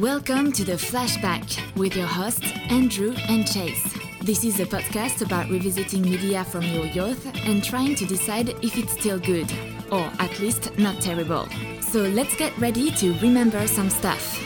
Welcome to the Flashback with your hosts, Andrew and Chase. This is a podcast about revisiting media from your youth and trying to decide if it's still good, or at least not terrible. So let's get ready to remember some stuff.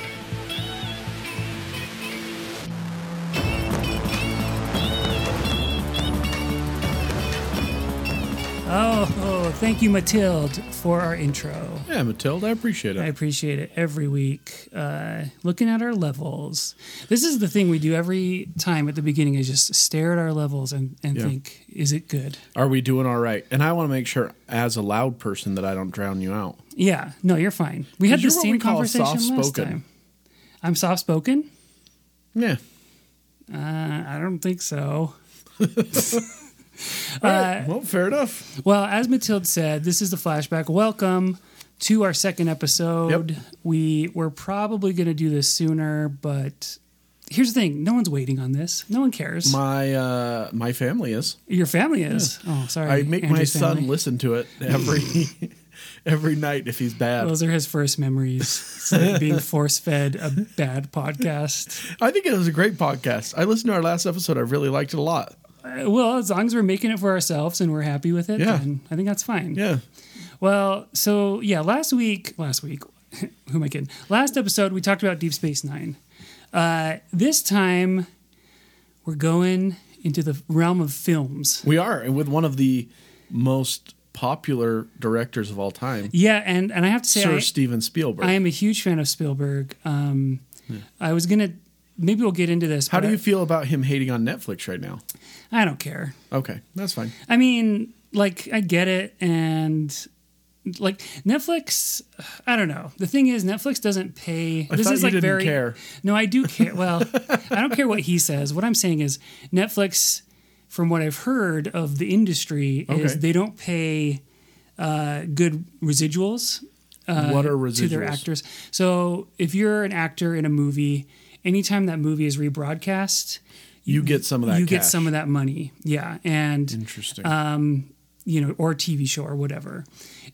Oh, oh, thank you, Mathilde, for our intro. Yeah, Matilda, I appreciate it. I appreciate it every week. Uh, looking at our levels. This is the thing we do every time at the beginning is just stare at our levels and, and Yeah. think, is it good? Are we doing all right? And I want to make sure, as a loud person, that I don't drown you out. Yeah, no, you're fine. We had the same conversation last time. I'm soft spoken? Yeah. Uh, I don't think so. Right. well, fair enough. Well, as Mathilde said, this is the flashback. Welcome to our second episode. Yep. We were probably going to do this sooner, but here's the thing: no one's waiting on this. No one cares. My uh, my family is. Your family is. Oh, sorry. I make my son family. listen to it every every night if he's bad. Those are his first memories. Like being force fed a bad podcast. I think it was a great podcast. I listened to our last episode. I really liked it a lot. Uh, well, as long as we're making it for ourselves and we're happy with it, Yeah. then I think that's fine. Yeah. Well, so yeah, last week, last week, who am I kidding? Last episode, we talked about Deep Space Nine. Uh, this time, we're going into the realm of films. We are and with one of the most popular directors of all time, Yeah, and and I have to say, Sir I, Steven Spielberg. I am a huge fan of Spielberg. Um, I was gonna maybe we'll get into this. How do you I- feel about him hating on Netflix right now? I don't care. Okay, that's fine. I mean, like I get it, and like Netflix. I don't know. The thing is, Netflix doesn't pay. I this is you like very. care. No, I do care. Well, I don't care what he says. What I'm saying is, Netflix, from what I've heard of the industry, is Okay. they don't pay uh, good residuals uh, what are residuals to their actors. So if you're an actor in a movie, anytime that movie is rebroadcast, You get some of that. you get some of that money. Yeah, and Interesting. you know, or TV show or whatever.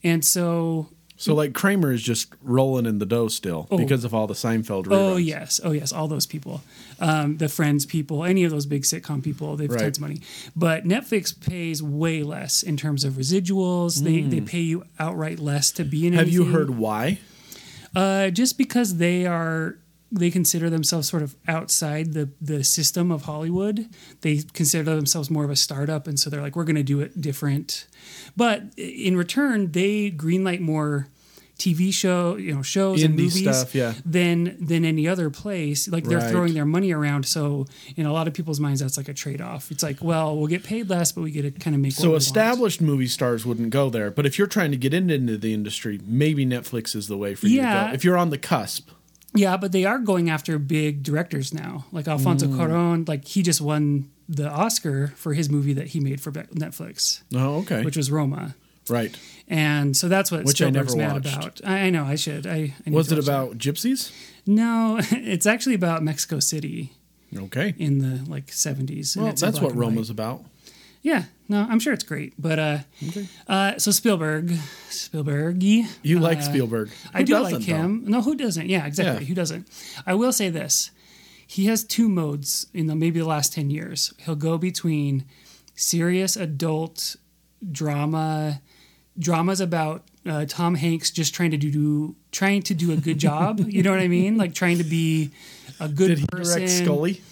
And so, so like Kramer is just rolling in the dough still because of all the Seinfeld reruns. oh yes, oh yes, all those people, um, the Friends people, any of those big sitcom people, they've Right. tons of money. But Netflix pays way less in terms of residuals. They they pay you outright less to be in. Hmm. Have you heard why? Uh, just because they are. They consider themselves sort of outside the, the system of Hollywood. They consider themselves more of a startup, and so they're like, we're going to do it different. But in return, they greenlight more TV show, you know, shows and movies stuff, yeah. than than any other place. Like they're Right. throwing their money around. So in a lot of people's minds, that's like a trade off. It's like, well, we'll get paid less, but we get to kind of make. So want. established movie stars wouldn't go there, but if you're trying to get into, into the industry, maybe Netflix is the way for you to Yeah. go. If you're on the cusp, Yeah, but they are going after big directors now. Like Alfonso Mm. Cuarón, like he just won the Oscar for his movie that he made for Netflix, oh okay, which was Roma. right. And so that's what Which I Spielberg's never mad watched. about. I, I know I should. I, I Was it watch that. about gypsies? No, it's actually about Mexico City Okay, in the like 70s. and well that's what. Roma's about. Yeah, no, I'm sure it's great. But uh, uh so Spielberg, Spielberg, You like Spielberg? I do like though? him. No, who doesn't? Yeah, exactly. Yeah. Who doesn't? I will say this: he has two modes in the maybe the last ten years. He'll go between serious adult drama, dramas about uh, Tom Hanks just trying to do trying to do a good job. you know what I mean? Like trying to be a good Did he person. direct Sully?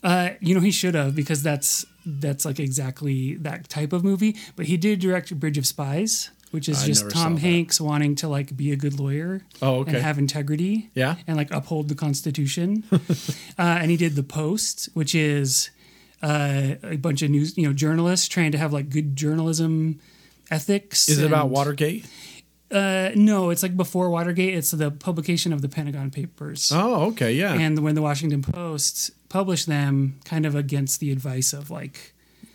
Uh, you know, he should have because that's that's like exactly that type of movie. But he did direct Bridge of Spies, which is I just Tom saw that. Hanks wanting to like be a good lawyer. Oh, okay. And have integrity. Yeah. And like uphold the Constitution. uh, and he did The Post, which is uh, a bunch of news, you know, journalists trying to have like good journalism ethics. Is it about Watergate? Uh, no, it's like before Watergate. It's the publication of the Pentagon Papers Oh, okay, yeah. and when the Washington Post published them, kind of against the advice of like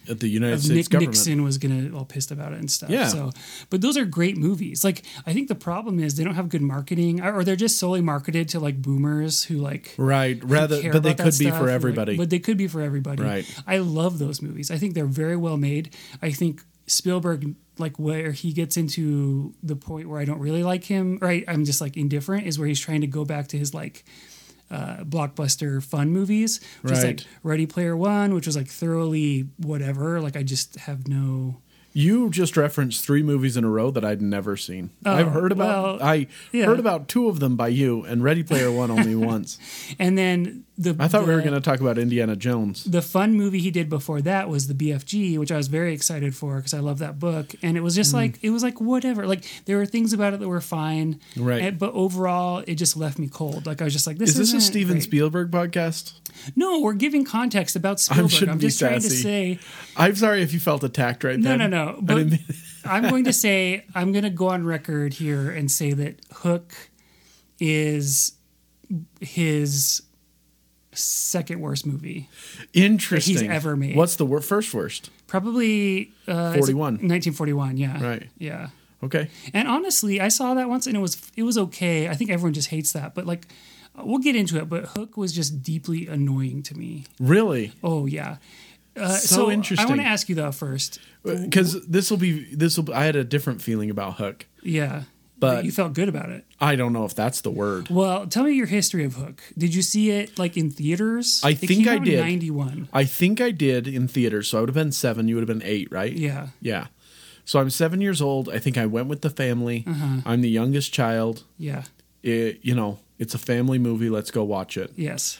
At the United States Nick government. Nixon was gonna all pissed about it and stuff. Yeah. So, but those are great movies. Like I think the problem is they don't have good marketing, or they're just solely marketed to like boomers who like. Right, rather, but they could be for like- everybody. but they could be for everybody. Right. I love those movies. I think they're very well made. I think Spielberg, like where he gets into the point where I don't really like him, or I, I'm just like indifferent, is where he's trying to go back to his like uh, blockbuster fun movies, which is like Right. Ready Player One, which was like thoroughly whatever. Like I just have no. You just referenced three movies in a row that I'd never seen. I've heard about. well, I yeah. heard about two of them by you, and Ready Player One only once. And then the I thought we were going to talk about Indiana Jones. the fun movie he did before that was the BFG, which I was very excited for because I love that book. And it was Mm. just like it was like whatever. Like there were things about it that were fine, Right. And- but overall, it just left me cold. Like I was just like, this Is this a Steven great. Spielberg podcast? No, we're giving context about Spielberg. I'm be just trying to say. I'm sorry if you felt attacked right No, then. no, no. But mean- I'm going to say I'm going to go on record here and say that Hook is his second worst movie. Interesting. he's ever made. What's the wor- first worst? Probably uh, 41. 1941. Yeah. Right. Yeah. Okay. And honestly, I saw that once and it was it was okay. I think everyone just hates that, but like we'll get into it. But Hook was just deeply annoying to me. Really? Oh yeah. Uh, So I interesting. I want to ask you though first. Because this will be this will. I had a different feeling about Hook. Yeah. But- you felt good about it. I don't know if that's the word. Well, tell me your history of Hook. Did you see it like in theaters? I It think I did. 91. I think I did in theaters, so I would have been seven. You would have been eight, right? Yeah. Yeah. So I'm seven years old. I think I went with the family. Uh-huh. I'm the youngest child. Yeah. It, you know, it's a family movie. Let's go watch it. Yes.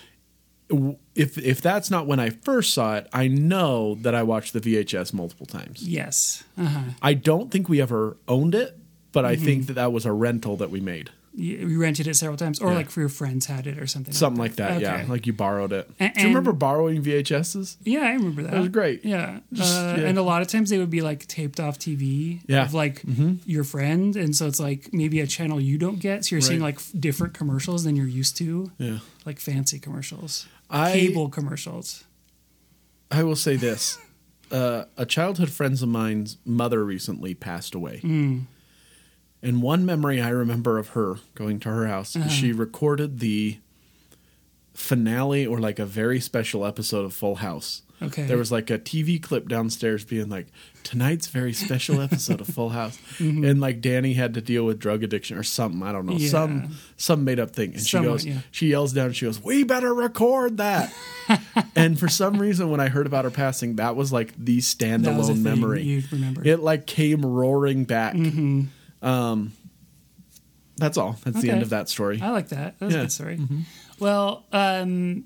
If if that's not when I first saw it, I know that I watched the VHS multiple times. Yes. Uh-huh. I don't think we ever owned it, but I Mm-hmm. think that that was a rental that we made. You rented it several times or Yeah. like for your friends had it or something. Something like that, yeah. Okay. Like you borrowed it. A- Do you remember borrowing VHSs? Yeah, I remember that. That was great. Yeah. Just- uh, yeah. And a lot of times they would be like taped off TV Yeah. of like your friend. And so it's like maybe a channel you don't get. So you're seeing like different commercials than you're used to, Yeah. like fancy commercials, I cable commercials. I will say this. Uh, a childhood friend of mine's mother recently passed away. And one memory I remember of her going to her house, is she recorded the finale or like a very special episode of Full House. Okay. There was like a TV clip downstairs being like, tonight's very special episode of Full House. Mm-hmm. And like Danny had to deal with drug addiction or something. I don't know. Yeah. Some some made up thing. And she goes, yeah. she yells down she goes, We better record that. and for some reason when I heard about her passing, that was like the That was a standalone memory. you remember. It like came roaring back. Mm-hmm. Um that's all. That's the end of that story. I like that. That was Yeah. a good story. Well, um,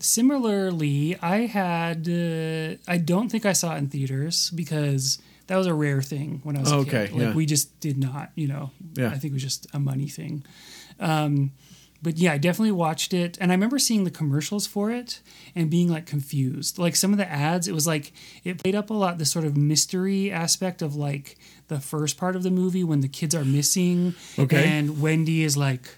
similarly, I had. Uh, I don't think I saw it in theaters because that was a rare thing when I was a Okay, kid. Like yeah. we just did not. You know. Yeah. I think it was just a money thing. Um, but yeah, I definitely watched it, and I remember seeing the commercials for it and being like confused. Like some of the ads, it was like it played up a lot the sort of mystery aspect of like the first part of the movie when the kids are missing, Okay. and Wendy is like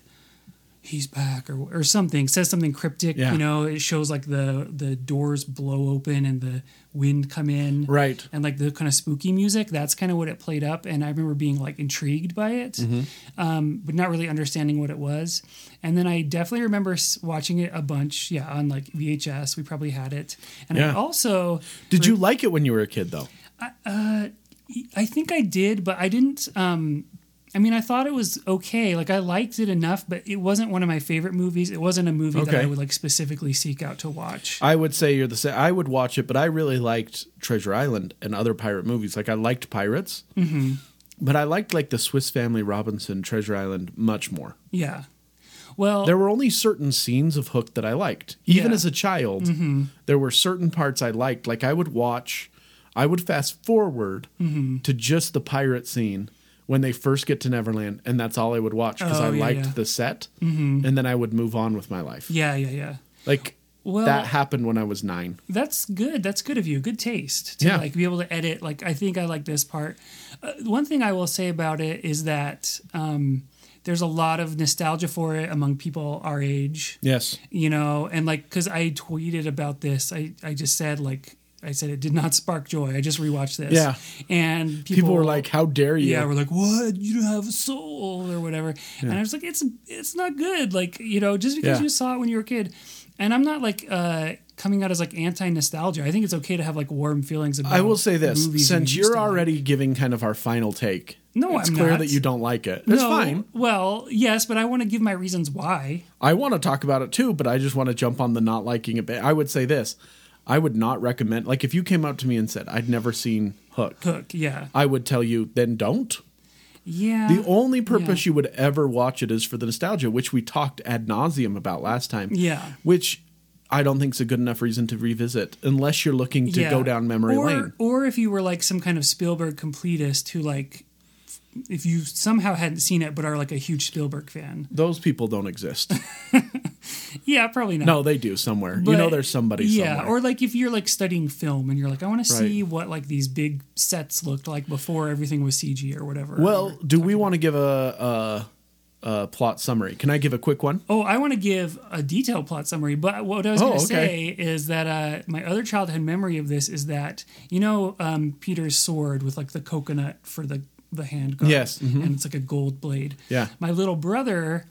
he's back or or something says something cryptic Yeah. you know it shows like the the doors blow open and the wind come in Right. and like the kind of spooky music that's kind of what it played up and i remember being like intrigued by it Mm-hmm. um, but not really understanding what it was and then i definitely remember watching it a bunch yeah on like vhs we probably had it and i also Did you like it when you were a kid though? I think I did, but I didn't. Um, I mean, I thought it was okay. Like I liked it enough, but it wasn't one of my favorite movies. It wasn't a movie that I would like specifically seek out to watch. I would say you're the same. I would watch it, but I really liked Treasure Island and other pirate movies. Like I liked Pirates, mm-hmm. but I liked like the Swiss Family Robinson Treasure Island much more. yeah. Well, There were only certain scenes of Hook that I liked, even Yeah. as a child. There were certain parts I liked. Like I would watch, I would fast forward to just the pirate scene when they first get to Neverland, and that's all I would watch because Oh, I yeah, liked yeah. the set, and then I would move on with my life. yeah, yeah, yeah. Like Well- that happened when I was nine. That's good. That's good of you. Good taste to Yeah. like be able to edit. Like I think I like this part. Uh, one thing I will say about it is that um, there's a lot of nostalgia for it among people our age. Yes. you know and like because i tweeted about this i i just said like i said it did not spark joy i just rewatched this Yeah. and people, People were like, "How dare you?" yeah we're like what you don't have a soul or whatever and i was like it's it's not good like you know just because Yeah. you saw it when you were a kid and i'm not like uh coming out as like anti-nostalgia i think it's okay to have like warm feelings about I will say this: since you you're to like. already giving kind of our final take No, it's I'm clear not. that you don't like it. It's No, fine. Well, yes, but I want to give my reasons why. I want to talk about it too, but I just want to jump on the not liking it. I would say this: I would not recommend. Like, if you came up to me and said I'd never seen Hook, Hook, yeah, I would tell you then don't. yeah. The only purpose you would ever watch it is for the nostalgia, which we talked ad nauseum about last time. Yeah. Which I don't think is a good enough reason to revisit unless you're looking to yeah. go down memory or, lane. or if you were like some kind of Spielberg completist who like, if you somehow hadn't seen it but are like a huge Spielberg fan. Those people don't exist. Yeah, probably not. no, they do somewhere. you know, there's somebody Yeah, somewhere. or like if you're like studying film and you're like, I want to see what like these big sets looked like before everything was CG or whatever. well, do we want to give a, a, a plot summary? Can I give a quick one? Oh, I want to give a detailed plot summary, but what I was Oh, going to okay. say is that uh, my other childhood memory of this is that you know um, Peter's sword with like the coconut for the the hand guard, Yes, mhm. and it's like a gold blade. Yeah. my little brother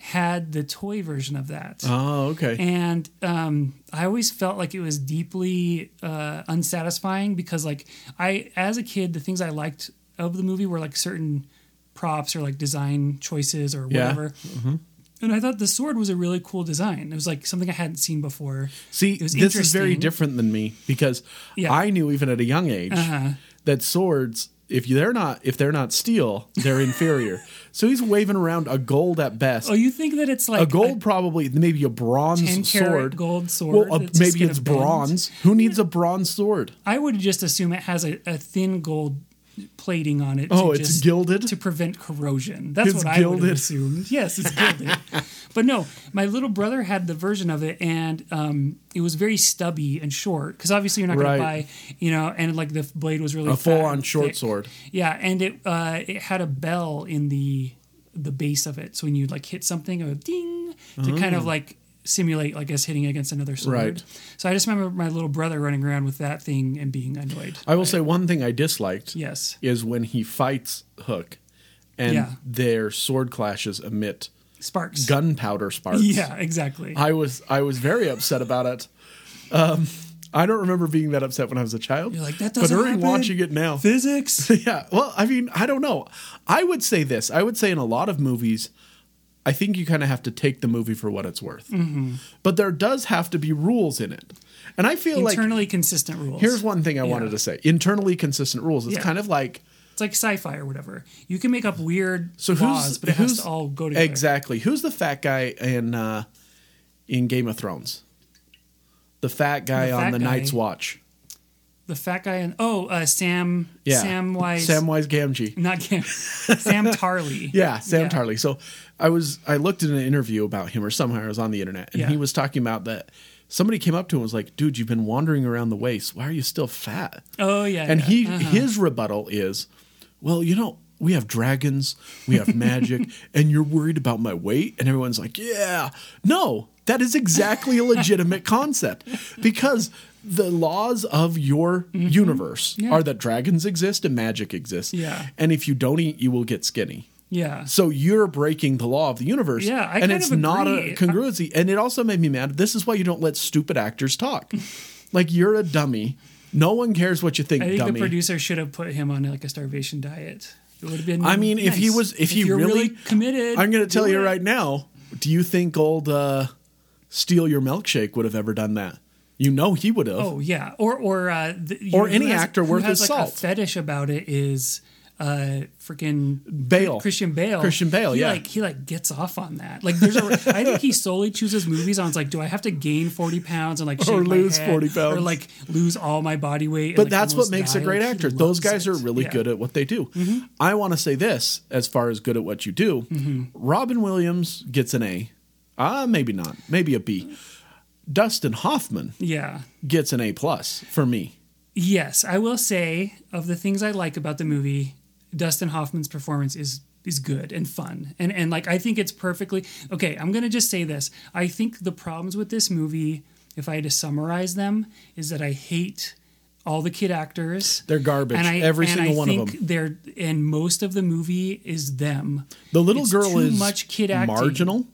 had the toy version of that. Oh, okay. and um, I always felt like it was deeply uh, unsatisfying because, like, I as a kid, the things I liked of the movie were like certain props or like design choices or whatever. Yeah. Mm-hmm. And I thought the sword was a really cool design. It was like something I hadn't seen before. See, It was this is very different than me because Yeah. I knew even at a young age Uh-huh. that swords, if they're not if they're not steel, they're inferior. So he's waving around a gold at best. Oh, you think that it's like a gold, probably maybe a bronze sword. gold sword Well, just maybe it's bend? bronze. Who needs a bronze sword? I would just assume it has a, a thin gold plating on it. Oh, to it's just- gilded? to prevent corrosion. That's It's what I would gilded? have assumed. Yes, it's gilded. but no, my little brother had the version of it, and um, it was very stubby and short. Because obviously you're not going Right. to buy, you know, and like the blade was really A full-on short thick. sword. Yeah, and it uh, it had a bell in the the base of it, so when you like hit something, a ding to kind of like simulate, I guess, hitting against another sword. Right. So I just remember my little brother running around with that thing and being annoyed. I will say one thing I disliked Yes. is when he fights Hook and Yeah. their sword clashes emit Sparks. gunpowder sparks. Yeah, exactly. I was I was very upset about it. Um, I don't remember being that upset when I was a child. You're like, that but doesn't during happen. watching it now, Physics. yeah. Well, I mean, I don't know. I would say this. I would say in a lot of movies, I think you kind of have to take the movie for what it's worth. Mm-hmm. But there does have to be rules in it, and I feel like Internally consistent rules. here's one thing I Yeah. wanted to say: internally consistent rules. It's Yeah. kind of like It's like sci-fi or whatever. You can make up weird so laws, who's but it has to all go together. exactly who's the fat guy in uh, in Game of Thrones? The fat guy The on the guy. Night's Watch. The fat guy and oh, uh, Sam. Yeah, Samwise. Samwise Gamgee. Not Gam Sam Tarly. Yeah, Sam Yeah. Tarly. So I was I looked at an interview about him or somehow I was on the internet and Yeah. he was talking about that somebody came up to him and was like, "Dude, you've been wandering around the waste. Why are you still fat?" Oh yeah. And yeah. he Uh-huh. his rebuttal is, "Well, you know, we have dragons, we have magic, and you're worried about my weight?" And everyone's like, "Yeah." No, that is exactly a legitimate concept because the laws of your universe Mm-hmm. Yeah. are that dragons exist and magic exists. Yeah. And if you don't eat, you will get skinny. Yeah. So you're breaking the law of the universe. Yeah, I and it's not a congruency. And it also made me mad. This is why you don't let stupid actors talk. like you're a dummy. No one cares what you think, I think dummy. the producer should have put him on like a starvation diet. It would have been. I mean, if he was, if, he you're really, committed, I'm going to tell you it. right now. Do you think old uh, Steal Your Milkshake would have ever done that? You know he would have. Oh yeah, or or uh, the, Or know, any has- actor who worth has his like salt. A fetish about it is uh freaking Bale. Christian Bale. Christian Bale, He, yeah. like he like gets off on that. Like there's a, I think he solely chooses movies on it's like, do I have to gain forty pounds and like Or lose 40 pounds. or like lose all my body weight? and, But like, that's what makes a great Like, actor. Those guys it. are really Yeah. good at what they do. I want to say this as far as good at what you do. Robin Williams gets an A. Ah, maybe not. Maybe a B. Dustin Hoffman Yeah. gets an A plus for me. Yes, I will say of the things I like about the movie, Dustin Hoffman's performance is is good and fun. And and like I think it's perfectly Okay, I'm going to just say this. I think the problems with this movie, if I had to summarize them, is that I hate all the kid actors. They're garbage. and Every and single I one of them. They're and most of the movie is them. The little It's girl too is much kid acting. marginal,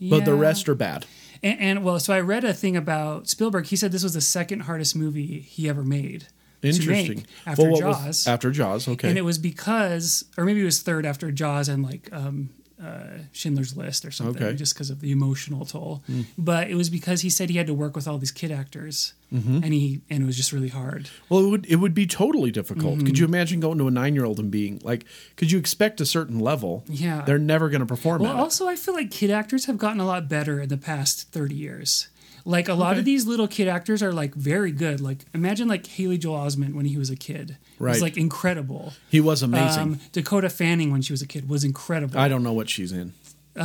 but the rest are bad. And, and well, so I read a thing about Spielberg. He said this was the second hardest movie he ever made. Interesting. after Well, Jaws. was- after Jaws, okay. and it was because, or maybe it was third after Jaws and like um, uh, Schindler's List or something, Okay. Just because of the emotional toll. But it was because he said he had to work with all these kid actors, Mm-hmm. and he and it was just really hard. Well, it would it would be totally difficult. Mm-hmm. Could you imagine going to a nine year old and being like, could you expect a certain level? Yeah. they're never going to perform. Well, at it. also, I feel like kid actors have gotten a lot better in the past 30 years. Like a lot of these little kid actors are like very good. Like imagine like Haley Joel Osment when he was a kid. It Right. was like incredible. He was amazing. Um, Dakota Fanning when she was a kid was incredible. I don't know what she's in. uh,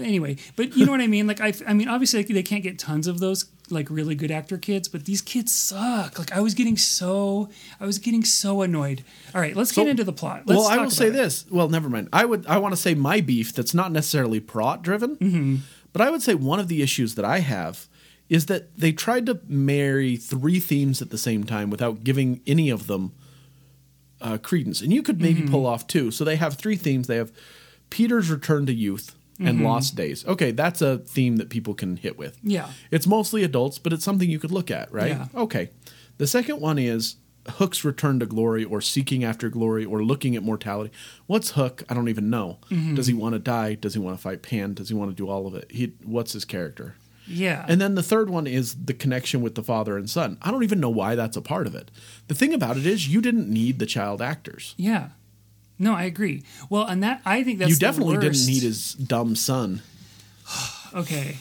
anyway, but you know what I mean? Like I, I mean, obviously like, they can't get tons of those like really good actor kids, but these kids suck. Like I was getting so, I was getting so annoyed. All right, let's So- get into the plot. Let's well, I will say it. this. Well, never mind. I would. I want to say my beef that's not necessarily plot driven, Mm-hmm. but I would say one of the issues that I have is that they tried to marry three themes at the same time without giving any of them uh, credence. And you could maybe Mm-hmm. pull off two. So they have three themes. They have Peter's return to youth and Mm-hmm. lost days. Okay, that's a theme that people can hit with. Yeah. It's mostly adults, but it's something you could look at, right? Yeah. Okay. The second one is Hook's return to glory or seeking after glory or looking at mortality. What's Hook? I don't even know. Mm-hmm. Does he want to die? Does he want to fight Pan? Does he want to do all of it? He what's his character? Yeah. And then the third one is the connection with the father and son. I don't even know why that's a part of it. The thing about it is you didn't need the child actors. Yeah. No, I agree. Well, and that I think that's you definitely didn't need his dumb son. Okay,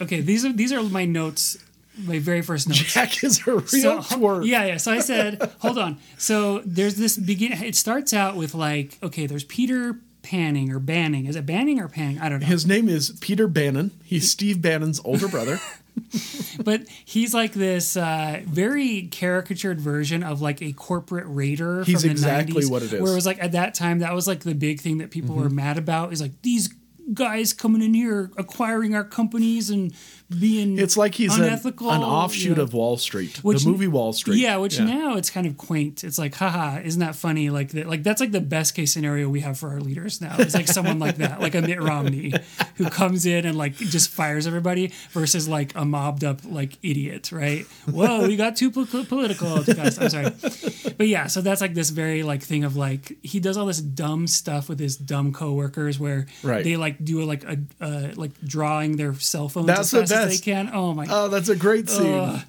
okay. These are these are my notes. My very first notes. Jack is a real So, twerp. yeah, yeah. So I said, hold on. So there's this begin. It starts out with like, okay, there's Peter Panning or Banning. Is it Banning or Panning? I don't know. His name is Peter Bannon. He's Steve Bannon's older brother. but he's like this uh, very caricatured version of like a corporate raider. He's from the exactly 90s, what it is. Where it was like at that time that was like the big thing that people were mad about. Is like these guys coming in here acquiring our companies and being It's like he's an, unethical, an offshoot know. of Wall Street, Which- the movie Wall Street. Yeah, which now it's kind of quaint. It's like, haha, isn't that funny? Like that, like that's like the best case scenario we have for our leaders now. It's like someone like that, like a Mitt Romney, who comes in and like just fires everybody, versus like a mobbed up like idiot, right? Whoa, we got too po- political too fast. I'm sorry, but yeah, so that's like this very like thing of like he does all this dumb stuff with his dumb coworkers where Right. they like do like a uh, like drawing their cell phones That's as fast as they can. Oh my god. Oh, that's a great scene. Ugh.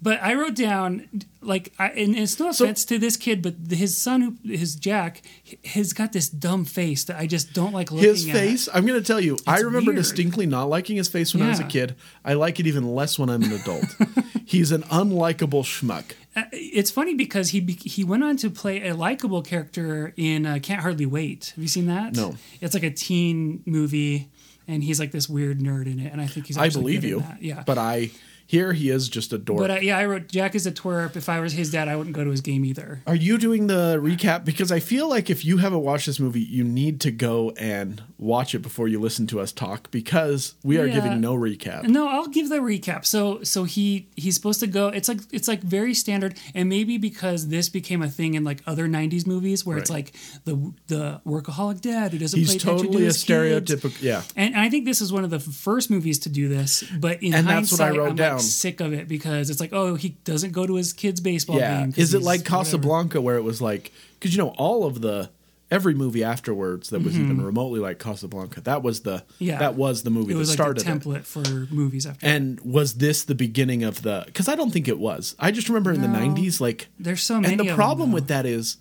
But I wrote down like, I, and it's no offense to this kid, but his son, who his Jack, has got this dumb face that I just don't like looking at his at. face, I'm going to tell you, I remember weird. distinctly not liking his face when I was a kid. I like it even less when I'm an adult. He's an unlikable schmuck. Uh, It's funny because he he went on to play a likable character in uh, Can't Hardly Wait. Have you seen that? No. It's like a teen movie, and he's like this weird nerd in it, and I think he's. I believe you. Yeah. But I, here he is just a dork. But uh, yeah, I wrote Jack is a twerp. If I was his dad, I wouldn't go to his game either. Are you doing the recap? Because I feel like if you haven't watched this movie, you need to go and watch it before you listen to us talk because we are Yeah. giving no recap. No, I'll give the recap. So so he he's supposed to go. It's like it's like very standard, and maybe because this became a thing in like other '90s movies where it's like the the workaholic dad who doesn't He's attention to totally a kids. stereotypical. Yeah. And I think this is one of the first movies to do this, but in And that's what I wrote I'm down. Like sick of it because it's like, oh, he doesn't go to his kids' baseball Yeah. game. Is it like whatever. Casablanca where it was like, because you know, all of the, every movie afterwards that was even remotely like Casablanca, that was the, Mm-hmm. Yeah. that was the movie It was that like the started it. template for movies after. And was this the beginning of the? Because I don't think it was. I just remember in the '90s, like, There's so many. and the problem with that is,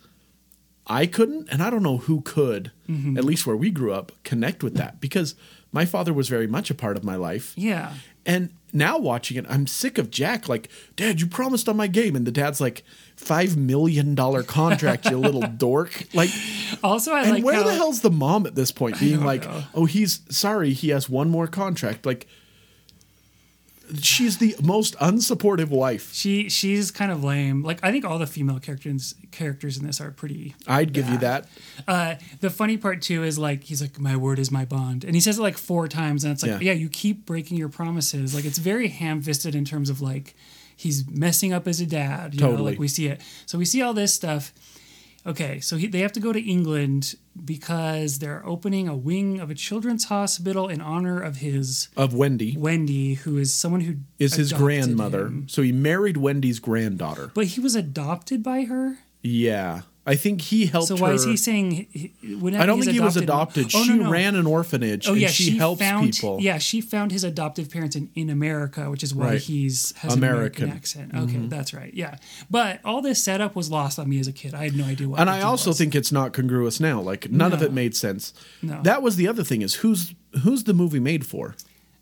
I couldn't, and I don't know who could, Mm-hmm. at least where we grew up, connect with that because my father was very much a part of my life. yeah. And now watching it, I'm sick of Jack. Like, Dad, you promised on my game, and the dad's like, five million dollar contract, you little dork. Like, Also, I and like where how, the hell's the mom at this point, being like, know. oh, he's sorry, he has one more contract. Like, she's the most unsupportive wife. She she's kind of lame. Like I think all the female characters characters in this are pretty. I'd give you that. Uh, the funny part too is like he's like my word is my bond, and he says it like four times, and it's like Yeah. yeah, you keep breaking your promises. Like it's very ham fisted in terms of like he's messing up as a dad. You know, Totally. like we see it. So we see all this stuff. Okay, so he, they have to go to England because they're opening a wing of a children's hospital in honor of his Of Wendy Wendy, who is someone who is his grandmother. him. So he married Wendy's granddaughter. But he was adopted by her. Yeah. I think he helped So her. why is he saying? he- I don't think he was adopted-. Oh, she no, no. ran an orphanage Oh and yeah, she, helps found, people. Yeah, she found his adoptive parents in, in America, which is why Right. he's has American. an American accent. Okay, mm-hmm. that's right. Yeah, but all this setup was lost on me as a kid. I had no idea what. And I also was. think it's not congruous now. Like none of it made sense. No. That was the other thing is who's who's the movie made for?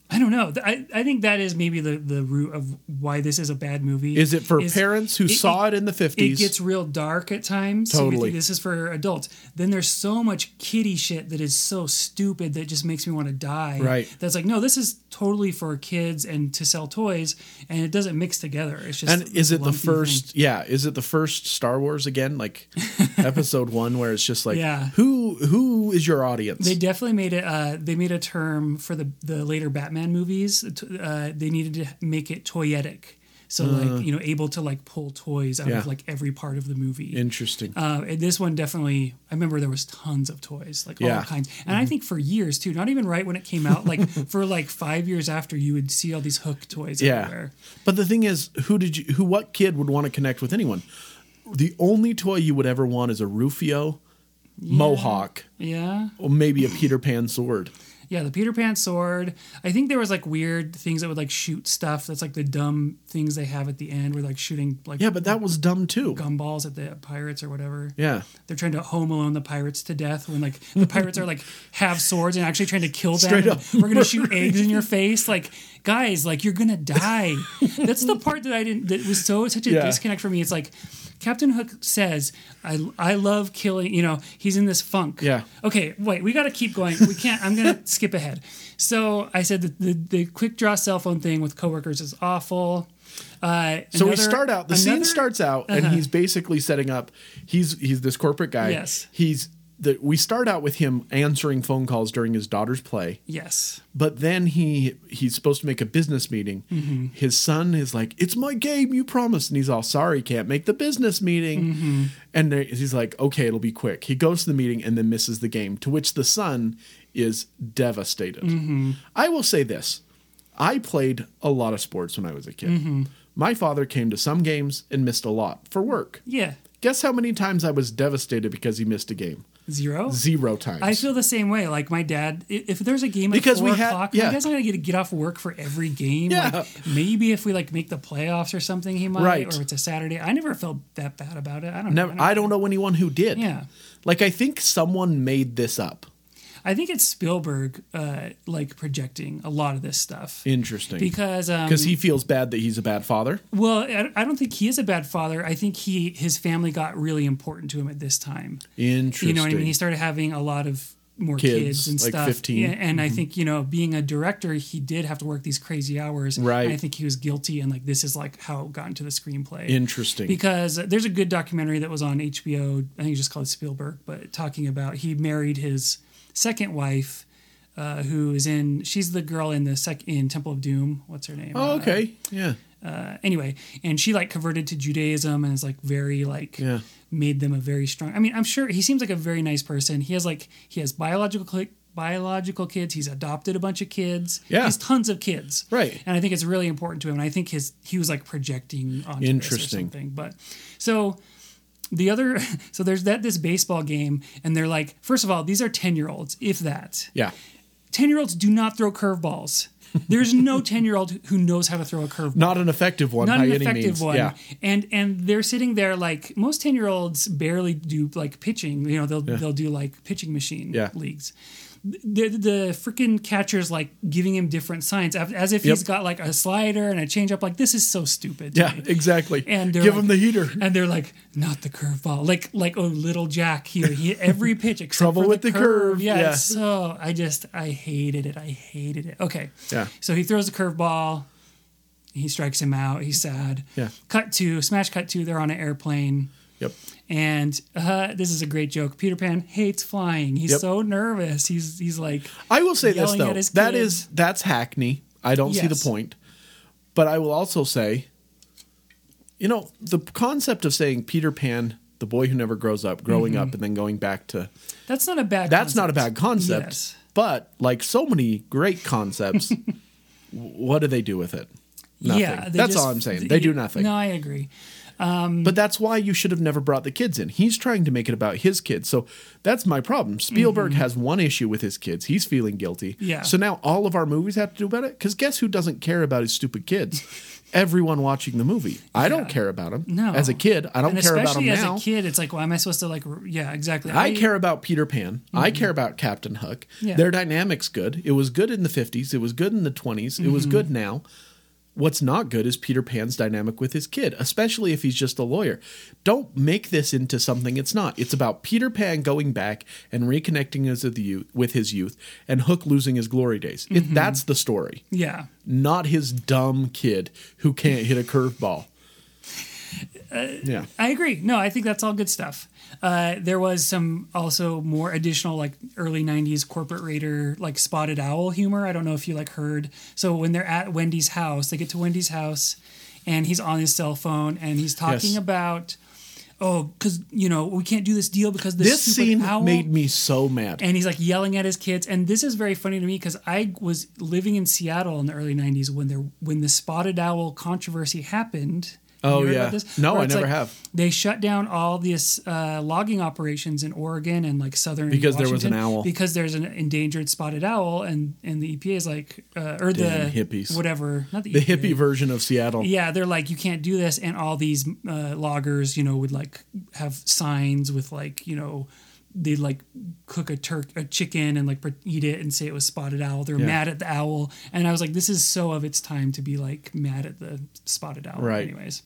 I don't know. I, I think that is maybe the, the root of why this is a bad movie. Is it for Is- parents who saw it, in the 50s? It gets real dark at times. Totally. think this is for adults. Then there's so much kiddie shit that is so stupid that just makes me want to die. Right. That's like, no, this is totally for kids and to sell toys, and it doesn't mix together. It's just. and is it the first thing. yeah, is it the first Star Wars again like episode 1 where it's just like Yeah. who who is your audience? They definitely made it. Uh, they made a term for the the later Batman movies. Uh, they needed to make it toyetic, so like you know, able to like pull toys out Uh. Yeah. of like every part of the movie. Interesting. Uh, this one definitely, I remember there was tons of toys, like all kinds. And I think for years too, not even right when it came out, like for like five years after, you would see all these hook toys yeah. everywhere. But the thing is, who did you who what kid would want to connect with anyone? The only toy you would ever want is a Rufio Mohawk Yeah, or maybe a Peter Pan sword. Yeah. The Peter Pan sword. I think there was like weird things that would like shoot stuff. That's like the dumb things they have at the end, where like shooting like Yeah, but that was dumb too. gumballs at the pirates or whatever. Yeah. They're trying to home alone the pirates to death when like the pirates are like have swords and actually trying to kill them. Straight up We're gonna shoot eggs in your face. Like guys, like you're gonna die. That's the part that I didn't. That was so such a Yeah. disconnect for me. It's like Captain Hook says, "I I love killing." You know, he's in this funk. Yeah. Okay, wait. We got to keep going. We can't. I'm gonna skip ahead. So I said that the the quick draw cell phone thing with coworkers is awful. Uh, So we start out. The scene starts out, and Uh-huh. he's basically setting up. He's he's this corporate guy. Yes. He's the. We start out with him answering phone calls during his daughter's play, Yes. but then he he's supposed to make a business meeting. Mm-hmm. His son is like, "It's my game, you promised," and he's all sorry, can't make the business meeting. Mm-hmm. And there- he's like, "Okay, it'll be quick." He goes to the meeting and then misses the game. To which the son is devastated. Mm-hmm. I will say this: I played a lot of sports when I was a kid. Mm-hmm. My father came to some games and missed a lot for work. Yeah. Guess how many times I was devastated because he missed a game? Zero. Zero times. I feel the same way. Like my dad, if there's a game at Because four we had- o'clock, yeah. my dad's not gonna get to get off work for every game. Yeah. Like maybe if we like make the playoffs or something, he might. Right. Or if it's a Saturday. I never felt that bad about it. I don't. Never, know. I don't know anyone who did. Yeah. Like I think someone made this up. I think it's Spielberg, uh, like projecting a lot of this stuff Interesting. because um, Because he feels bad that he's a bad father. Well, I I don't think he is a bad father. I think he his family got really important to him at this time. Interesting. You know what I mean? He started having a lot of more kids, Kids, and like stuff. 15. Yeah, and I think you know, being a director, he did have to work these crazy hours. Right. And I think he was guilty, and like this is like how it got into the screenplay. Interesting. Because there's a good documentary that was on HBO. I think it's just called Spielberg, but talking about he married his second wife. Uh, who is in? She's the girl in the sec in Temple of Doom. What's her name? oh, Uh, okay. Yeah. uh, anyway, and she like converted to Judaism and is like very like Yeah. made them a very strong. I mean, I'm sure he seems like a very nice person. He has like he has biological cli- biological kids. He's adopted a bunch of kids. Yeah. he has tons of kids. Right. and I think it's really important to him. And I think his he was like projecting onto this or Interesting. something. But so the other so there's that this baseball game and they're like first of all these are 10 year olds if that Yeah. 10 year olds do not throw curveballs there's no 10 year old who knows how to throw a curveball Not an effective one not by an any effective means. one. Yeah. And and they're sitting there like most ten year olds barely do like pitching. You know, they'll they'll do like pitching machine Yeah. leagues. The the freaking catcher's like giving him different signs as if Yep. he's got like a slider and a changeup. Like this is so stupid. Yeah, me. exactly. And give like- him the heater. And they're like, not the curveball. Like like oh little Jack here. He every pitch except Trouble for with the curve, Yeah. yeah. So I just I hated it. I hated it. Okay. Yeah. So he throws the curveball. He strikes him out. He's sad. Yeah. Cut to smash. Cut to they're on an airplane. Yep. And uh, this is a great joke. Peter Pan hates flying. He's Yep. so nervous. He's he's like I will say this though. That is that's hackney. I don't see the point. But I will also say you know, the concept of saying Peter Pan the boy who never grows up, growing up, and then going back to. That's not a bad. That's not a bad concept. Yes. But like so many great concepts, what do they do with it? Nothing. Yeah, that's just- all I'm saying. They do nothing. No, I agree. But that's why you should have never brought the kids in. He's trying to make it about his kids. So that's my problem. Spielberg has one issue with his kids. He's feeling guilty. Mm-hmm. Yeah. So now all of our movies have to do about it? Because guess who doesn't care about his stupid kids? Everyone watching the movie. I don't care about them. No. As a kid, I don't and care about especially them as now. a kid, it's like, well, am I supposed to like? Yeah, exactly. I care about Peter Pan. I care about Captain Hook. Mm-hmm. Yeah. Their dynamic's good. It was good in the 50s. It was good in the 20s. It Mm-hmm. was good now. What's not good is Peter Pan's dynamic with his kid, especially if he's just a lawyer. Don't make this into something it's not. It's about Peter Pan going back and reconnecting as the youth, with his youth and Hook losing his glory days. Mm-hmm. That's the story, Yeah, not his dumb kid who can't hit a curveball. Uh, yeah. I agree. No, I think that's all good stuff. Uh, there was some also more additional like early '90s corporate raider like spotted owl humor. I don't know if you like heard. So when they're at Wendy's house, they get to Wendy's house, and he's on his cell phone and he's talking Yes. about, oh, because you know we can't do this deal because this, This scene owl. made me so mad. and he's like yelling at his kids and this is very funny to me because i was living in seattle in the early 90s when there when the spotted owl controversy happened Oh, yeah. No, Where I never like have. they shut down all these uh, logging operations in oregon and like southern Because there was an owl. because there's an endangered spotted owl and and the epa is like uh, or Damn the hippies. whatever not the, the EPA. hippie version of Seattle. Yeah, they're like, you can't do this, and all these uh, loggers, you know, would like have signs with like, you know, they'd like cook a turk a chicken and like eat it and say it was spotted owl. They're Yeah. mad at the owl, and I was like, this is so of its time to be like mad at the spotted owl. Right. Anyways,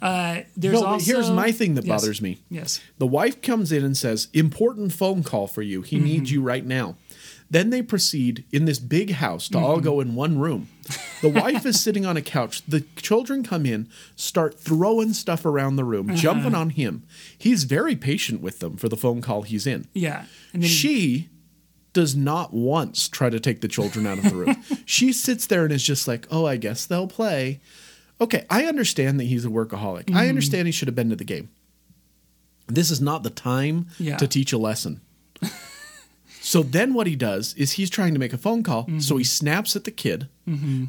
uh, there's No, also here's my thing that Yes. bothers me. Yes. The wife comes in and says, Important phone call for you. He needs you right now. Then they proceed in this big house to all go in one room. The wife is sitting on a couch. The children come in, start throwing stuff around the room, jumping on him. He's very patient with them for the phone call he's in. Yeah, and then She does not once try to take the children out of the room. she sits there and is just like, oh, I guess they'll play. Okay, I understand that he's a workaholic. Mm-hmm. I understand he should have been to the game. This is not the time Yeah. to teach a lesson. So then what he does is he's trying to make a phone call. So Mm-hmm. he snaps at the kid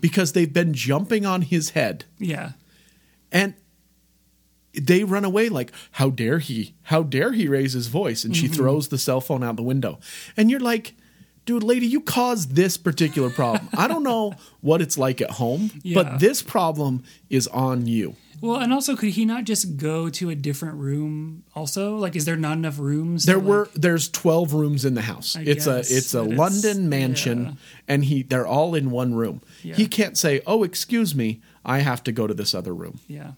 because they've been jumping on his head. yeah, And they run away like, how dare he? How dare he raise his voice? And she Mm-hmm. throws the cell phone out the window. And you're like, dude, lady, you caused this particular problem. I don't know what it's like at home, Yeah. but this problem is on you. Well, and also, could he not just go to a different room? Also, like, is there not enough rooms? There were like- there's 12 rooms in the house. I it's guess, a it's a but it's- London mansion yeah. and he they're all in one room. Yeah. He can't say, "Oh, excuse me, I have to go to this other room." Yeah.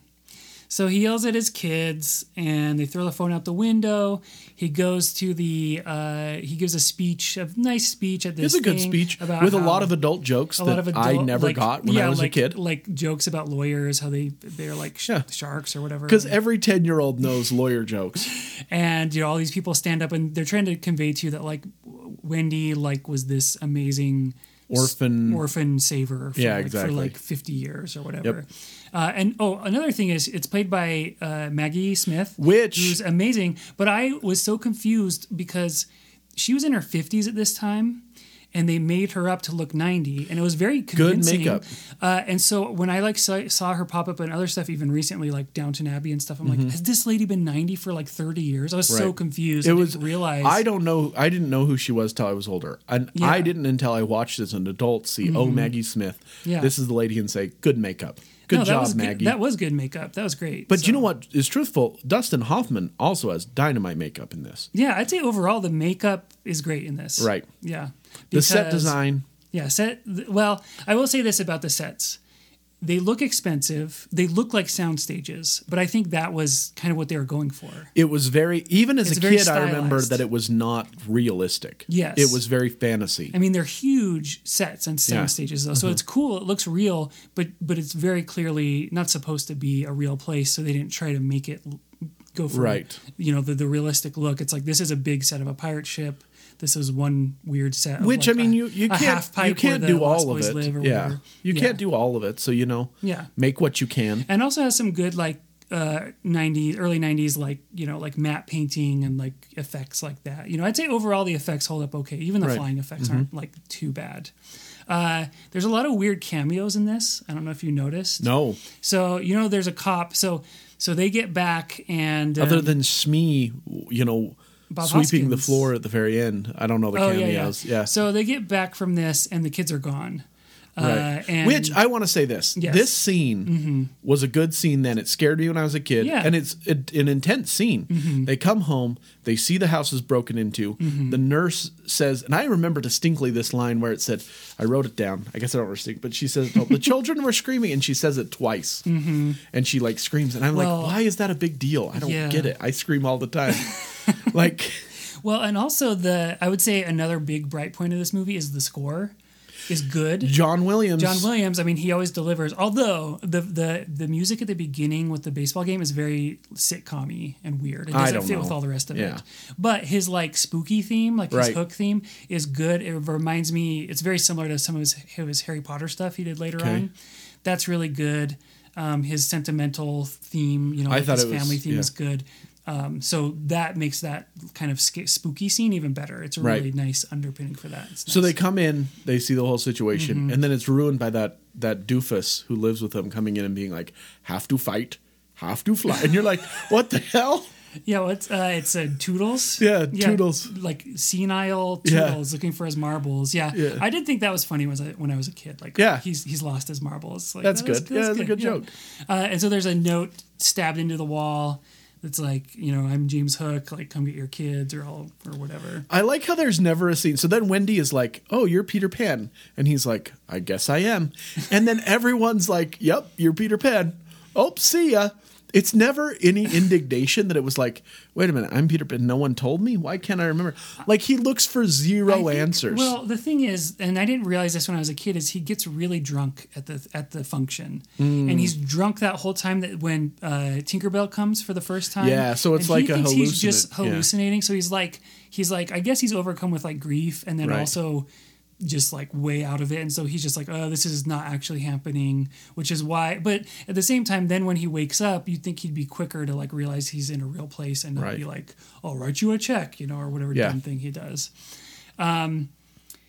So he yells at his kids, and they throw the phone out the window. He goes to the. Uh, he gives a speech, a nice speech at this. It's a good speech about with a lot of adult jokes that adult, I never like- got when yeah, I was like, a kid. Like jokes about lawyers, how they they're like sh- Yeah. sharks or whatever. Because every 10 year old knows lawyer jokes. and you know all these people stand up and they're trying to convey to you that like Wendy like was this amazing Orphan. orphan saver for, Yeah, like, exactly. for like 50 years or whatever. Uh, and oh, another thing is it's played by uh, Maggie Smith, Which- who's amazing. But I was so confused because she was in her 50s at this time. And they made her up to look 90, and it was very convincing. makeup. Uh, and so when I like saw, saw her pop up in other stuff, even recently, like Downton Abbey and stuff, I'm like, has this lady been 90 for like 30 years? I was so Mm-hmm. Confused. It I was didn't realize. I don't know. I didn't know who she was till I was older, and Yeah. I didn't until I watched as an adult see. Oh, Maggie Smith. Yeah. This is the lady, and say, "Good makeup, good No, job, was good- Maggie." that was good makeup. That was great. but So- you know what is truthful? Dustin Hoffman also has dynamite makeup in this. Yeah, I'd say overall the makeup is great in this. Right. Yeah. The set design. Yeah, set. Well, I will say this about the sets: they look expensive. They look like sound stages, but I think that was kind of what they were going for. It was very. Even as It's a kid, I remember that it was not realistic. Yes. it was very fantasy. I mean, they're huge sets and sound Yeah. Mm-hmm. stages, though, so it's cool. It looks real, but but it's very clearly not supposed to be a real place. So they didn't try to make it go for Right. You know, the the realistic look. It's like this is a big set of a pirate ship. This is one weird set. Of Which like I mean, a- you you can't you can't do all of it. yeah, whatever. you Yeah. can't do all of it. So you know, Yeah. make what you can. and also has some good like uh 90s early 90s like you know like matte painting and like effects like that you know i'd say overall the effects hold up okay even the Right. flying effects aren't like too bad uh there's a lot of weird cameos in this i don't know if you noticed No, so you know there's a cop so so they get back and other um, than Smee, you know, Bob sweeping the floor at the very end. I don't know the oh yeah, yeah cameos. Yeah, so they get back from this and the kids are gone right. and Which I want to say this: Yes. this scene was a good scene. Then it scared me when I was a kid, Yeah. Mm-hmm. and it's it, an intense scene. They come home, they see the house is broken into. The nurse says, and I remember distinctly this line where it said, "I wrote it down. I guess I don't remember, but she says oh, the children were screaming, and she says it twice, and she like screams, and I'm Mm-hmm. Well, like, why is that a big deal? I don't yeah. get it. I scream all the time, like." Well, and also the I would say another big bright point of this movie is the score is good. John Williams. John Williams, I mean, he always delivers. Although the the the music at the beginning with the baseball game is very sitcom-y and weird. It I doesn't don't fit know. with all the rest of Yeah. it. But his like spooky theme, like his Right. hook theme, is good. It reminds me. It's very similar to some of his his Harry Potter stuff he did later Okay. on. That's really good. Um, his sentimental theme, you know, I like thought his it was- family theme yeah. is good. Um, so that makes that kind of sca- spooky scene even better. It's a Right. really nice underpinning for that. So they come in, they see the whole situation, Mm-hmm. and then it's ruined by that that doofus who lives with them coming in and being like, "Have to fight, have to fly," and you're like, "What the hell?" Yeah, well, it's uh, it's uh, Toodles. Yeah, Toodles. like senile Yeah. Toodles looking for his marbles. Yeah. Yeah. I did think that was funny when I, when I was a kid. Like, Yeah. he's he's lost his marbles. Like, That's that good. Yeah, that's a good yeah. joke. Uh, and so there's a note stabbed into the wall that's like, you know, I'm James Hook. Like, come get your kids or all or whatever. I like how there's never a scene. So then Wendy is like, "Oh, you're Peter Pan," and he's like, "I guess I am," and then everyone's like, "Yep, you're Peter Pan." Oh, see ya. It's never any indignation that it was like, wait a minute, I'm Peter Pan. No one told me. Why can't I remember? Like he looks for zero think- answers. Well, the thing is, and I didn't realize this when I was a kid, is he gets really drunk at the at the function, Mm. and he's drunk that whole time that when uh, Tinkerbell comes for the first time. Yeah, so it's and he like a thinks he's just hallucinate, yeah. hallucinating. So he's like, he's like, I guess he's overcome with like grief, and then Right. also just like way out of it and so he's just like oh this is not actually happening which is why but at the same time then when he wakes up you'd think he'd be quicker to like realize he's in a real place and not Right. be like i'll write you a check you know or whatever Yeah. dumb thing he does Um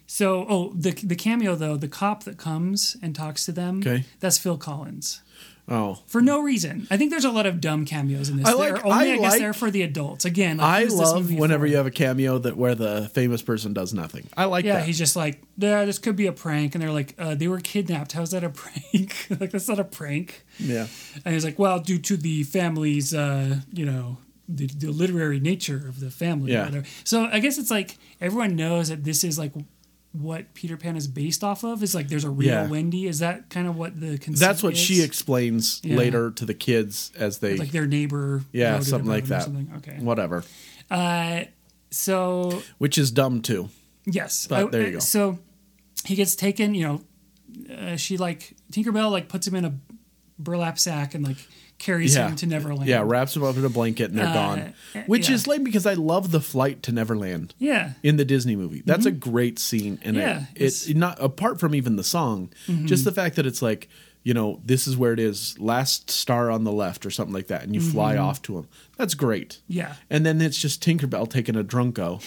so, oh, the the cameo though, the cop that comes and talks to them, Okay. that's Phil Collins oh, for no reason. I think there's a lot of dumb cameos in this. I like- They're only, I I, guess like- they're for the adults. Again, like, I love whenever for? you have a cameo that where the famous person does nothing. I like Yeah, that. he's just like, yeah, this could be a prank, and they're like, uh, they were kidnapped. How's that a prank? like that's not a prank. yeah. And he's like, well, due to the family's, uh, you know, the, the literary nature of the family. or Yeah. whatever. So I guess it's like everyone knows that this is like what Peter Pan is based off of. Is like there's a real Yeah. Wendy. Is that kind of what the That's what is? she explains Yeah. later to the kids as they like their neighbor. yeah something like that. Something. Okay. Whatever. Uh, so Which is dumb too. Yes. But I- there you go. So he gets taken, you know, uh, she like Tinkerbell like puts him in a burlap sack and like carries Yeah. him to Neverland. Yeah, wraps him up in a blanket and they're Uh, gone. Which yeah. is lame because I love the flight to Neverland Yeah. in the Disney movie. That's a great scene, and Mm-hmm. Yeah, it, it's- Mm-hmm. it not apart from even the song, just the fact that it's like you know this is where it is, last star on the left or something like that, and you fly Mm-hmm. off to him. That's great. Yeah. And then it's just Tinkerbell taking a drunko.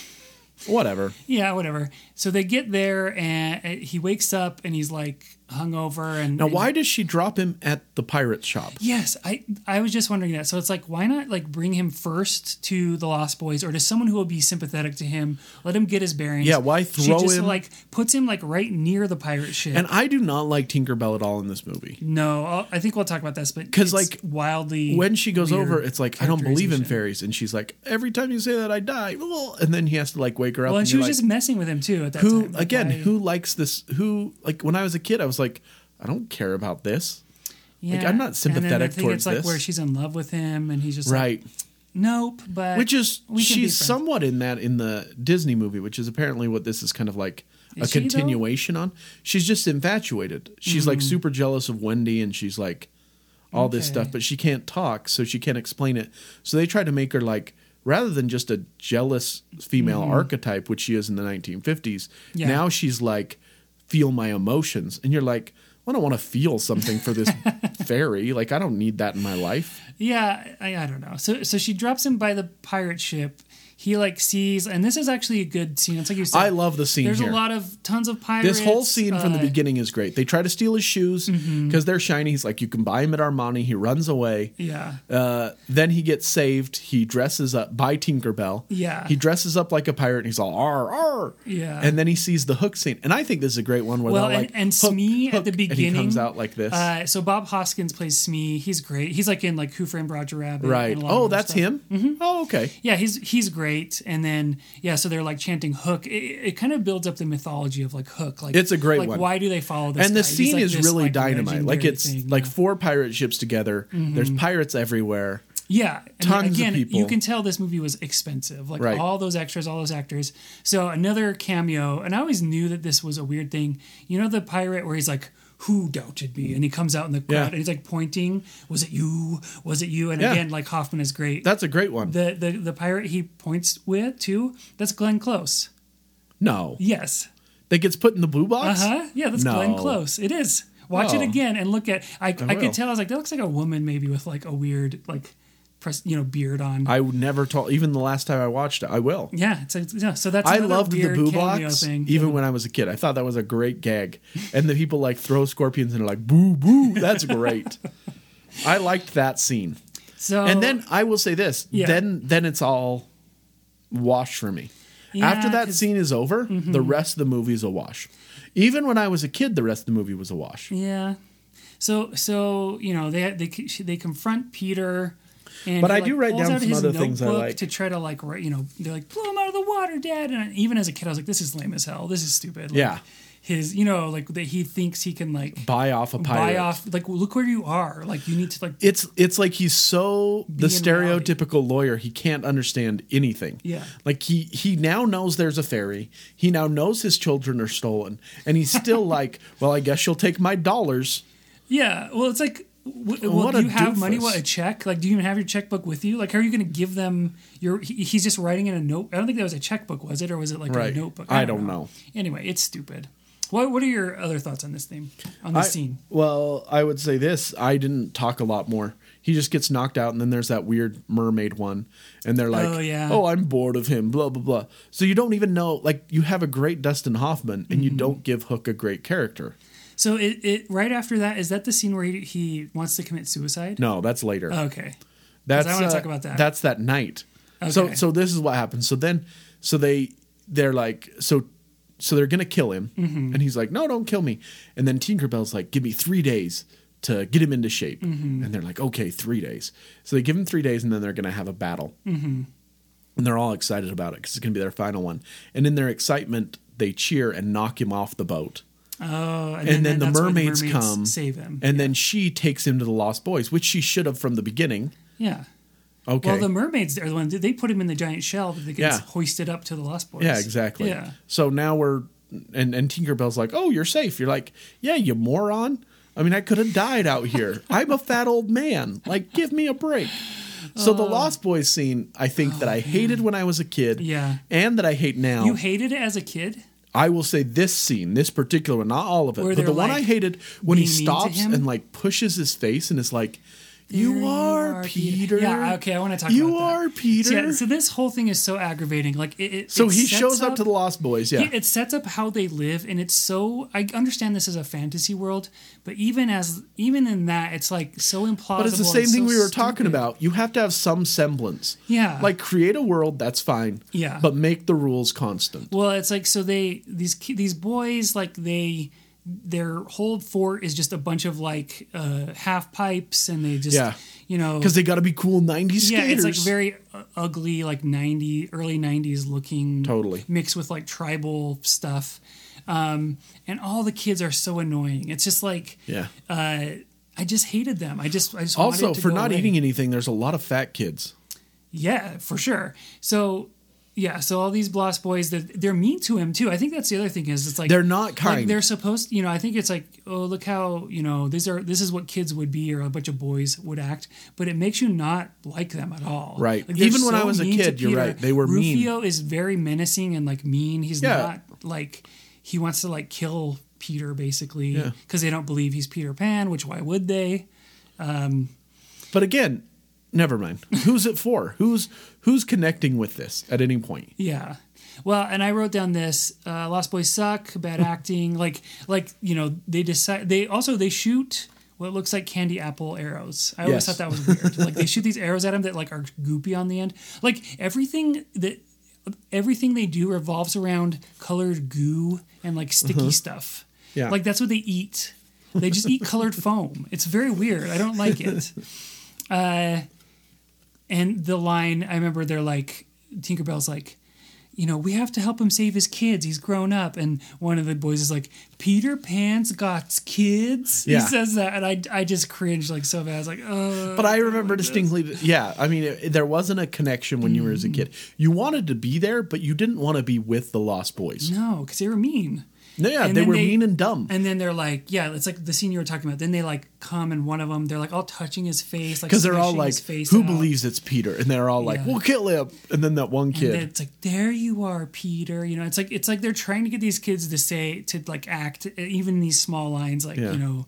Whatever. Yeah, whatever. So they get there and uh, he wakes up and he's like hungover and Now, and- why does she drop him at the pirate shop? Yes, I I was just wondering that. So it's like, why not like bring him first to the Lost Boys or to someone who will be sympathetic to him? Let him get his bearings. Yeah, why she throw just him- like puts him like right near the pirate ship. And I do not like Tinkerbell at all in this movie. no, I'll, I think we'll talk about this, but cuz like, wildly When she goes over, it's like I don't believe in fairies, and she's like, every time you say that, I die. And then he has to like wake her up. Well, and and she was like, just messing with him too at that who time. Like, again? Who likes this? Who like when I was a kid, I was like, I don't care about this. Yeah. I'm not sympathetic then I think towards it's like this. where she's in love with him, and he's just like, Right. nope. But Which is we can she's somewhat in that in the Disney movie, which is apparently what this is kind of like a Is though? continuation on. She's just infatuated. She's like Mm. super jealous of Wendy, and she's like all this stuff, but she can't talk, so she can't explain it. So they try to make her like rather than just a jealous female archetype, which she is in the 1950s. Mm-hmm. Yeah. Now she's like feel my emotions, and you're like. I don't want to feel something for this fairy. Like I don't need that in my life. Yeah, I, I don't know. So so she drops him by the pirate ship. He like sees, and this is actually a good scene. It's like you said. I love the scene There's here. a lot of tons of pirates. This whole scene from the uh, mm-hmm. beginning is great. They try to steal his shoes because they're shiny. He's like, you can buy him at Armani. He runs away. Yeah. Uh, then he gets saved. He dresses up by Tinkerbell. Yeah. He dresses up like a pirate and he's all ar ar. Yeah. And then he sees the hook scene, and I think this is a great one where Well, and, like and hook, Smee hook, at the beginning comes out like this. Uh, so Bob Hoskins plays Smee. He's great. He's like in like Who Framed Roger Rabbit. right. and a lot of Oh, that's stuff. him. Mm-hmm. Oh, okay. Yeah, he's he's great. And then yeah, so they're like chanting Hook. It, it kind of builds up the mythology of like Hook. Like It's a great like, one. Why do they follow this? and the guy? Scene like, is this, really like, dynamite. Like it's thing. like yeah. four pirate ships together. Mm-hmm. There's pirates everywhere. Yeah, and Tons of again, people. you can tell this movie was expensive. Like Right. all those extras, all those actors. So another cameo, and I always knew that this was a weird thing. You know the pirate where he's like, "Who doubted me?" and he comes out in the crowd Yeah. and he's like pointing, "Was it you? Was it you?" And Yeah. again, like Hoffman is great. That's a great one. the the the pirate he points with too. That's Glenn Close. no, Yes. that gets put in the blue box. Uh huh. Yeah, that's No. Glenn Close. It is. Watch it Oh. again and look at. I I, will. could tell. I was like, that looks like a woman maybe with like a weird like, press you know beard on. I would never told. Even the last time I watched it, I will. Yeah, it's like, yeah, so that's I loved the boo box thing. even when I was a kid. I thought that was a great gag. And the people like throw scorpions and they're like boo boo. That's great. I liked that scene. so And then I will say this. Yeah. Then then it's all wash for me. Yeah, After that scene is over, mm-hmm. the rest of the movie is a wash. Even when I was a kid, the rest of the movie was a wash. yeah, so so you know they they they confront Peter. And But I like, do write down some other things I like. to try to like write, you know they're like blow him out of the water, Dad. And even as a kid, I was like, this is lame as hell. This is stupid. Like, Yeah. his you know like that he thinks he can like Buy off a pirate. buy off like look where you are. Like you need to like It's it's like he's so the in reality. stereotypical lawyer he can't understand anything. Yeah. Like he he now knows there's a fairy. He now knows his children are stolen, and he's still like, well, I guess you'll take my dollars. Yeah, well, it's like, well, What do you have money? What a check? Like, do you even have your checkbook with you? Like, how are you going to give them your? He, he's just writing in a note. I don't think that was a checkbook, was it, or was it like Right. a notebook? I don't know. Anyway, it's stupid. What What are your other thoughts on this thing? On this I- scene? Well, I would say this. I didn't talk a lot more. He just gets knocked out, and then there's that weird mermaid one, and they're like, Oh, yeah. "Oh, I'm bored of him." Blah blah blah. So you don't even know. Like you have a great Dustin Hoffman, and you Mm-hmm. don't give Hook a great character. So it, it right after that is that the scene where he, he wants to commit suicide? No, that's later. Okay. That's I wanna uh, talk about that. That's that night. So so this is what happens. So then so they they're like so so they're gonna kill him, Mm-hmm. and he's like, no, don't kill me. And then Tinkerbell's like, give me three days to get him into shape, Mm-hmm. and they're like, okay, three days. So they give him three days, and then they're gonna have a battle, mm-hmm. and they're all excited about it because it's gonna be their final one. And in their excitement, they cheer and knock him off the boat. Oh, and, And then the that's why mermaids come, save him. and then she takes him to the Lost Boys, which she should have from the beginning. yeah. Okay. Well, the mermaids are the one. They put him in the giant shell that gets Yeah. hoisted up to the Lost Boys. Yeah, exactly. Yeah. So now we're and and Tinkerbell's like, "Oh, you're safe." You're like, "Yeah, you moron." I mean, I could have died out here. I'm a fat old man. Like, give me a break. So the oh. Lost Boys scene, I think that oh, I hated when I was a kid, Oh, Yeah. and that I hate now. You hated it as a kid. I will say this scene, this particular one, not all of it, Where but the they're, one I hated when he being mean to stops and like pushes his face and is like, There "You are Peter." Yeah, okay, I want to talk You about that. You are Peter. So, yeah, so this whole thing is so aggravating. Like it, it So it he shows up, to the Lost Boys. Yeah. Yeah, it sets up how they live, and it's so. I understand this is a fantasy world, but even as even in that, it's like so implausible. But it's the same thing so we were talking stupid. about. You have to have some semblance. Yeah. Like create a world that's fine. Yeah. But make the rules constant. Well, it's like so they these these boys like they their whole fort is just a bunch of like uh, half pipes, and they just Yeah. you know Because they got to be cool '90s yeah, skaters. it's like very uh, ugly, like ninety early '90s looking, Totally. mixed with like tribal stuff, um, and all the kids are so annoying. It's just like, Yeah. uh, I just hated them. I just, I just wanted Also, to for not away. eating anything, there's a lot of fat kids. Yeah, for sure. So. Yeah, so all these Lost boys, they're, they're mean to him too. I think that's the other thing is it's like They're not Like kind. they're supposed, you know. I think it's like, oh, look how you know these are. This is what kids would be, or a bunch of boys would act. But it makes you not like them at all. Right. Like, Even when I was a kid, you're right. They were mean. Rufio is very menacing and like mean. He's Yeah. not like he wants to like kill Peter basically Yeah. because they don't believe he's Peter Pan. Which why would they? Um, but again, never mind. Who's it for? Who's who's connecting with this at any point? Yeah. Well, and I wrote down this: uh, Lost Boys suck, bad acting. Like, like you know, they decide. They also they shoot what looks like candy apple arrows. I always Yes. thought that was weird. like they shoot these arrows at them that like are goopy on the end. Like everything that everything they do revolves around colored goo and like sticky stuff. Uh-huh. Yeah. Like that's what they eat. They just eat colored foam. It's very weird. I don't like it. Uh, and the line I remember they're like Tinkerbell's like, you know, we have to help him save his kids. He's grown up, and one of the boys is like, Peter Pan's got kids. Yeah. He says that, and I I just cringed like so bad. I was like, oh. But I remember distinctly, that- yeah. I mean, it, there wasn't a connection when you were as a mm. kid. You wanted to be there, but you didn't want to be with the Lost Boys. no, because they were mean. No, yeah, And they were they- mean and dumb. And then they're like, yeah, it's like the scene you were talking about. Then they like come, and one of them, they're like all touching his face, like Because they're all like, "Who out. believes it's Peter?" And they're all like, Yeah. "We'll kill him." And then that one kid, it's like, there you are, Peter. You know, it's like it's like they're trying to get these kids to say to like act even these small lines, like Yeah. you know,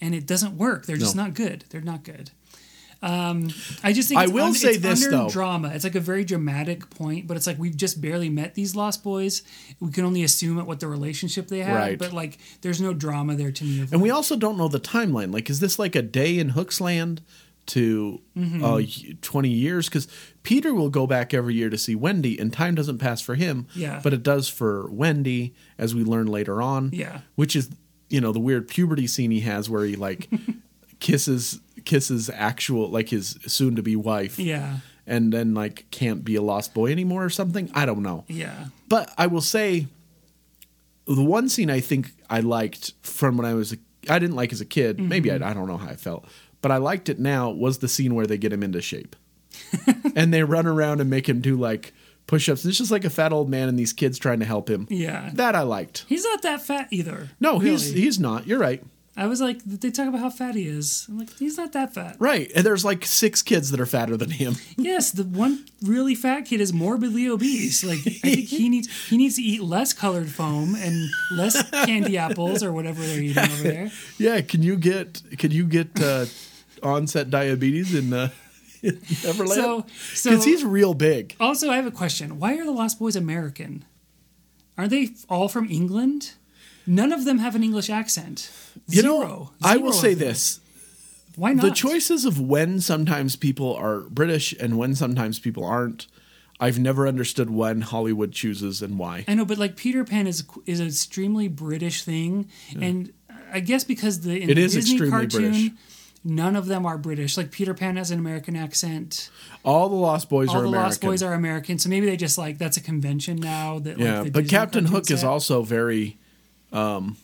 and it doesn't work. They're just No. not good. They're not good. Um, I just think I it's will un- say this, under though. drama. It's like a very dramatic point, but it's like we've just barely met these lost boys. We can only assume at what the relationship they have, Right. but like there's no drama there to me. And we also don't know the timeline. Like, is this like a day in Hook's Land to Mm-hmm. uh, twenty years? Because Peter will go back every year to see Wendy, and time doesn't pass for him. Yeah. but it does for Wendy, as we learn later on. Yeah. which is you know the weird puberty scene he has where he like kisses kisses actual like his soon to be wife. yeah, and then like can't be a lost boy anymore or something. I don't know. yeah, But I will say the one scene I think I liked from when I was a, I didn't like as a kid. Mm-hmm. Maybe I, I don't know how I felt, but I liked it now was the scene where they get him into shape. and they run around and make him do like push-ups. It's just like a fat old man and these kids trying to help him. yeah. That I liked. He's not that fat either. No, he's he's not. You're right. I was like, they talk about how fat he is. I'm like, he's not that fat. Right. And there's like six kids that are fatter than him. Yes, the one really fat kid is morbidly obese. Like I think he needs he needs to eat less colored foam and less candy apples or whatever they're eating over there. Yeah, can you get can you get uh, onset diabetes in, uh, in Neverland? So so Because he's real big. also I have a question. Why are the Lost Boys American? Aren't they all from England? None of them have an English accent. You Zero. know, I will say them. this: Why not? the choices of when sometimes people are British and when sometimes people aren't. I've never understood when Hollywood chooses and why. I know, but like Peter Pan is is an extremely British thing, and I guess because the It is Disney extremely cartoon, British. none of them are British. Like Peter Pan has an American accent. All the Lost Boys are American. All are the American. Lost Boys are American, so maybe they just like that's a convention now. That like, yeah, the but Disney Captain Hook is also very um,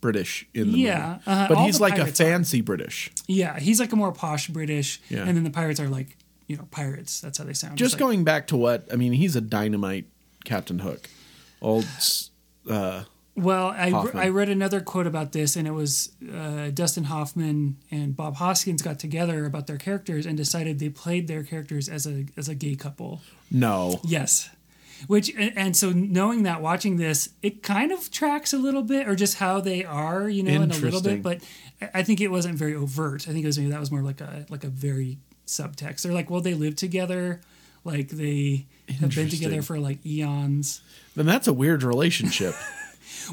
British in the Yeah, movie. uh, but he's like a pirates are. fancy British. yeah, he's like a more posh British, Yeah. and then the pirates are like you know pirates. That's how they sound. Just It's like- going back to what I mean, he's a dynamite Captain Hook. Old. Uh, Well, I. I read another quote about this, and it was uh, Dustin Hoffman and Bob Hoskins got together about their characters and decided they played their characters as a as a gay couple. no. Yes. Which and so knowing that watching this, it kind of tracks a little bit, or just how they are, you know, in a little bit. But I- I think it wasn't very overt. I think it was maybe that was more like a like a very subtext. They're like, well, they live together, like they have been together for like eons. Then that's a weird relationship.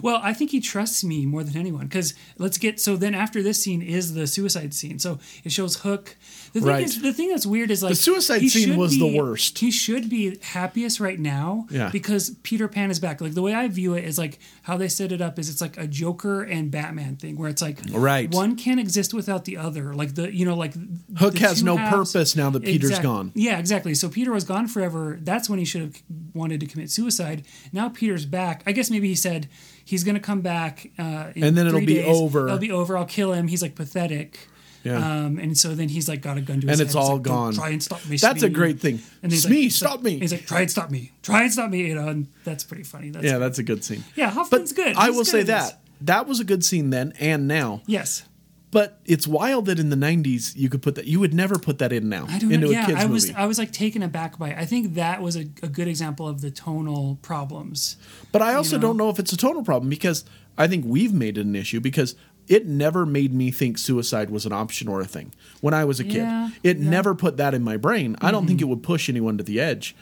Well, I think he trusts me more than anyone because let's get so then after this scene is the suicide scene. So it shows Hook. The thing Right. is, the thing that's weird is like the suicide scene was the worst. He should be happiest right now, Yeah. because Peter Pan is back. Like the way I view it is like how they set it up is it's like a Joker and Batman thing where it's like Right. one can't exist without the other. Like the you know like Hook has no halves- purpose now that Peter's Exact- gone. Yeah, exactly. So Peter was gone forever. That's when he should have wanted to commit suicide. Now Peter's back. I guess maybe he said he's going to come back, uh, And then it'll be days. over. It'll be over. I'll kill him. He's like pathetic. Yeah. Um, and so then he's like got a gun to his And head. it's He's all like, gone. Try and stop me. That's a great thing. And he's Smee, like, stop me. He's like, try and stop me. Try and stop me. You know, and that's pretty funny. That's yeah, that's a good scene. yeah. Hoffman's But good. I will good say at this. that that was a good scene then and now. Yes. But it's wild that in the '90s you could put that. You would never put that in now I don't into know. a kids I was movie. I was like taken aback by it. I think that was a, a good example of the tonal problems. But I also know? don't know if it's a tonal problem because I think we've made it an issue because it never made me think suicide was an option or a thing when I was a kid. Yeah, it yeah. Mm-hmm. never put that in my brain. I don't think it would push anyone to the edge.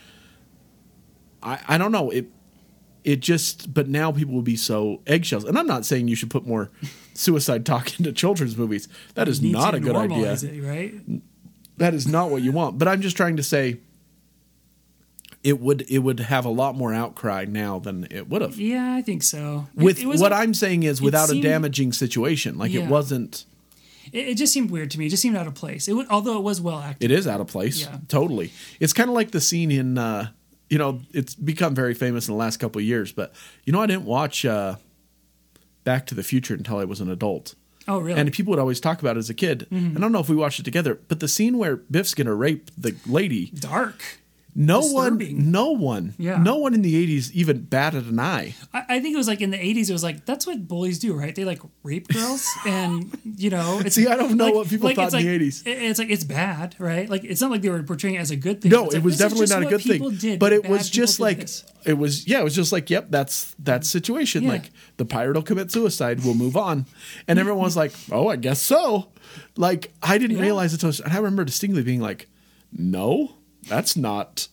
I, I don't know. It it just but now people will be so eggshells. And I'm not saying you should put more suicide talk into children's movies. That is not a good idea. It, right? That is not what you want. But I'm just trying to say it would it would have a lot more outcry now than it would have. Yeah, I think so. With it was what I'm saying is without seemed- a damaging situation. Like Yeah. it wasn't It, it just seemed weird to me. It just seemed out of place. It would, although it was well acted. it is out of place. Yeah. Totally. It's kind of like the scene in uh you know, it's become very famous in the last couple of years, but you know I didn't watch uh Back to the Future until I was an adult. oh, really? And people would always talk about it as a kid. Mm-hmm. I don't know if we watched it together, but the scene where Biff's gonna rape the lady, Dark. No Disturbing. one no one Yeah. no one in the eighties even batted an eye. I, I think it was like in the '80s. It was like that's what bullies do, right? They like rape girls, and you know, it's, See, I don't know like- what people like, thought in the like- 80s. it- It's like it's bad, right? Like it's not like they were portraying it as a good thing. No, it was definitely not a good thing. Did. but it was just like this. it was. Yeah, it was just like, yep, that's that situation. Yeah. Like the pirate will commit suicide. We'll move on, and everyone was like, oh, I guess so. Like I didn't Yeah. realize it. Was, and I remember distinctly being like, no, that's not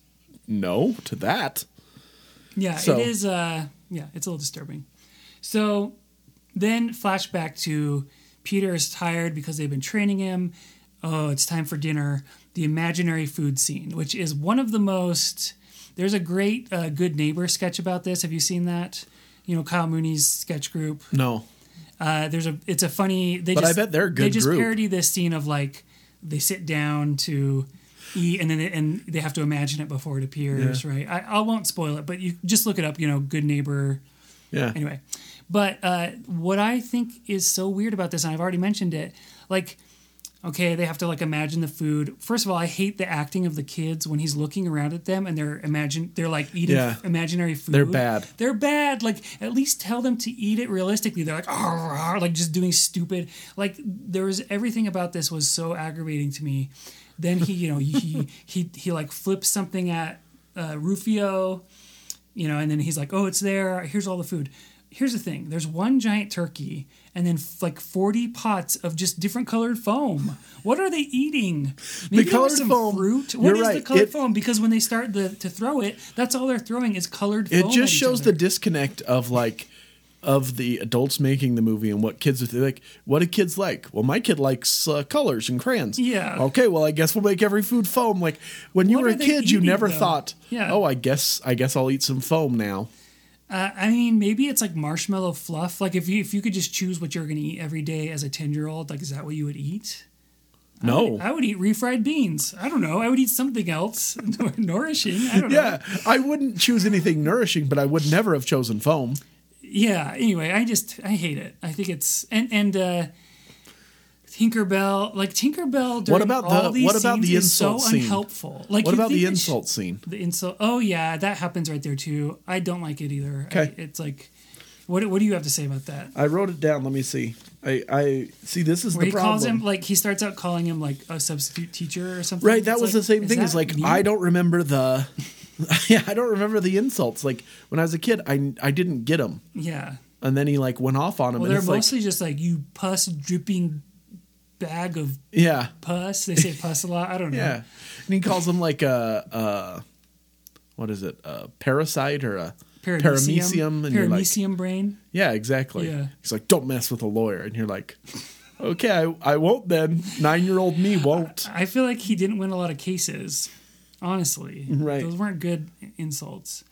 no to that. Yeah, So- it is. Uh, yeah, it's a little disturbing. So then, flashback to Peter is tired because they've been training him. Oh, it's time for dinner. The imaginary food scene, which is one of the most. There's a great uh, Good Neighbor sketch about this. Have you seen that? You know, Kyle Mooney's sketch group. No, Uh, there's a. It's a funny. They But I just, bet they're a They just group. parody this scene of like they sit down to eat, and then they, and they have to imagine it before it appears. Right. I, I won't spoil it, but you just look it up. You know, Good Neighbor. yeah, Anyway, but uh, what I think is so weird about this, and I've already mentioned it, like. Okay, they have to like imagine the food. First of all, I hate the acting of the kids when he's looking around at them and they're imagine they're like eating Yeah. imaginary food. They're bad. They're bad. Like at least tell them to eat it realistically. They're like "Arr, arr," like just doing stupid. Like there was everything about this was so aggravating to me. Then he, you know, he he he like flips something at uh, Rufio, you know, and then he's like, "Oh, it's there. Here's all the food." Here's the thing: there's one giant turkey, and then f- like forty pots of just different colored foam. What are they eating? Maybe was colored some foam- fruit. What is the colored It- foam? Because when they start the, to throw it, that's all they're throwing is colored foam. it just shows the disconnect of like of the adults making the movie and what kids are like what do kids like well my kid likes uh, colors and crayons Yeah. okay well i guess we'll make every food foam like when you What were a kid you never though? thought Yeah. oh i guess i guess i'll eat some foam now Uh, I mean, maybe it's like marshmallow fluff. Like if you if you could just choose what you're going to eat every day as a ten year old, like is that what you would eat? I no would, I would eat refried beans. I don't know. I would eat something else nourishing. I don't know. yeah i wouldn't choose anything nourishing but i would never have chosen foam Yeah. Anyway, I just I hate it. I think it's and and uh, Tinkerbell, like Tinkerbell. During what about all the- these what about scenes the is so scene? unhelpful. Like what about the she- insult scene The insult. Oh yeah, that happens right there too. I don't like it either. I- Okay. it's like, what what do you have to say about that? i wrote it down let me see i i see this is Where the he calls problem him like he starts out calling him like a substitute teacher or something. Right, that It's was like, the same thing. Is like mean? I don't remember the, yeah, I don't remember the insults. Like when I was a kid, I I didn't get them, Yeah. and then he like went off on him. Well, and they're it's like, mostly just like you pus dripping bag of yeah, pus. They say pus a lot. I don't know. yeah, and he calls him like a, uh, what is it, a parasite or a paramecium, and you're like, Paramecium brain. yeah, exactly. Yeah. He's like, don't mess with a lawyer, and you're like, okay, I, I won't then. Nine year old me won't. I feel like he didn't win a lot of cases. Honestly, Right. Those weren't good insults.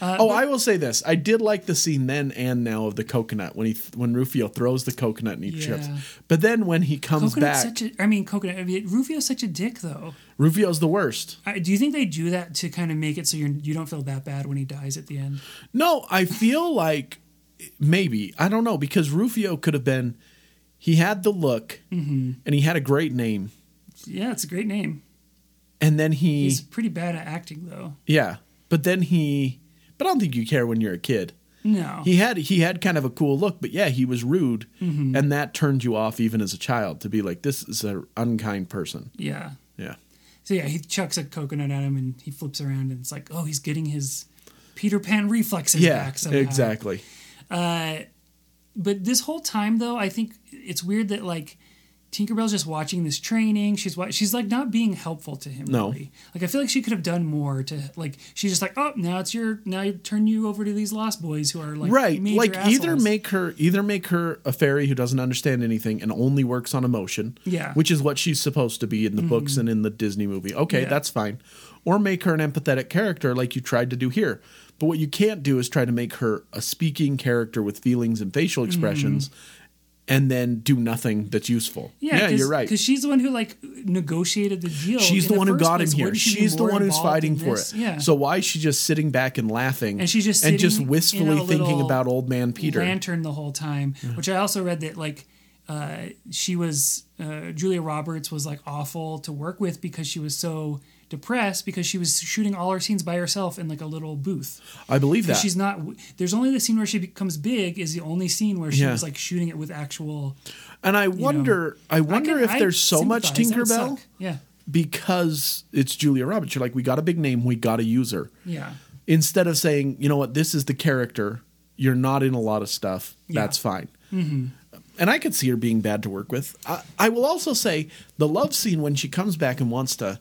Uh, Oh, I will say this: I did like the scene then and now of the coconut when he when Rufio throws the coconut and he trips. But then when he comes Coconut's back, such a. I mean, coconut. I mean, Rufio's such a dick, though. Rufio's the worst. I, do you think they do that to kind of make it so you're you don't feel that bad when he dies at the end? No, I feel like maybe I don't know because Rufio could have been. He had the look, Mm-hmm. and he had a great name, Yeah, it's a great name. And then he, He's pretty bad at acting, though. yeah. But then he, but I don't think you care when you're a kid. No. He had he had kind of a cool look, but yeah, he was rude, Mm-hmm. and that turned you off even as a child to be like, this is an unkind person. yeah. Yeah. So yeah, he chucks a coconut at him and he flips around and it's like, oh, he's getting his Peter Pan reflexes Yeah, back somehow. exactly. Uh, but this whole time though, I think it's weird that like Tinkerbell's just watching this training. She's wa- she's like not being helpful to him. No. really. like I feel like she could have done more to like. She's just like, oh, now it's your now you turn you over to these lost boys who are like right like either make her either make her a fairy who doesn't understand anything and only works on emotion Yeah. Mm-hmm. which is what she's supposed to be in the books and in the disney movie okay Yeah. that's fine or make her an empathetic character like you tried to do here but what you can't do is try to make her a speaking character with feelings and facial expressions and then do nothing that's useful Mm-hmm. Yeah, you're right Because she's the one who like negotiated the deal. She's in the one who got him here. She She's the one who's fighting for it. Yeah. So why is she just sitting back and laughing? And she's just and just wistfully thinking about old man Peter. lantern the whole time. Which I also read that like uh, she was uh, Julia Roberts was like awful to work with because she was so depressed because she was shooting all her scenes by herself in like a little booth. I believe that. She's not. There's only the scene where she becomes big is the only scene where she Yeah. was like shooting it with actual. and I wonder, I wonder can- if I there's so much sympathize. That would Tinkerbell. Yeah, because it's Julia Roberts. You're like, we got a big name, we got to use her. yeah, Instead of saying, you know what, this is the character. You're not in a lot of stuff. Yeah. That's fine. Mm-hmm. And I could see her being bad to work with. I, I will also say the love scene when she comes back and wants to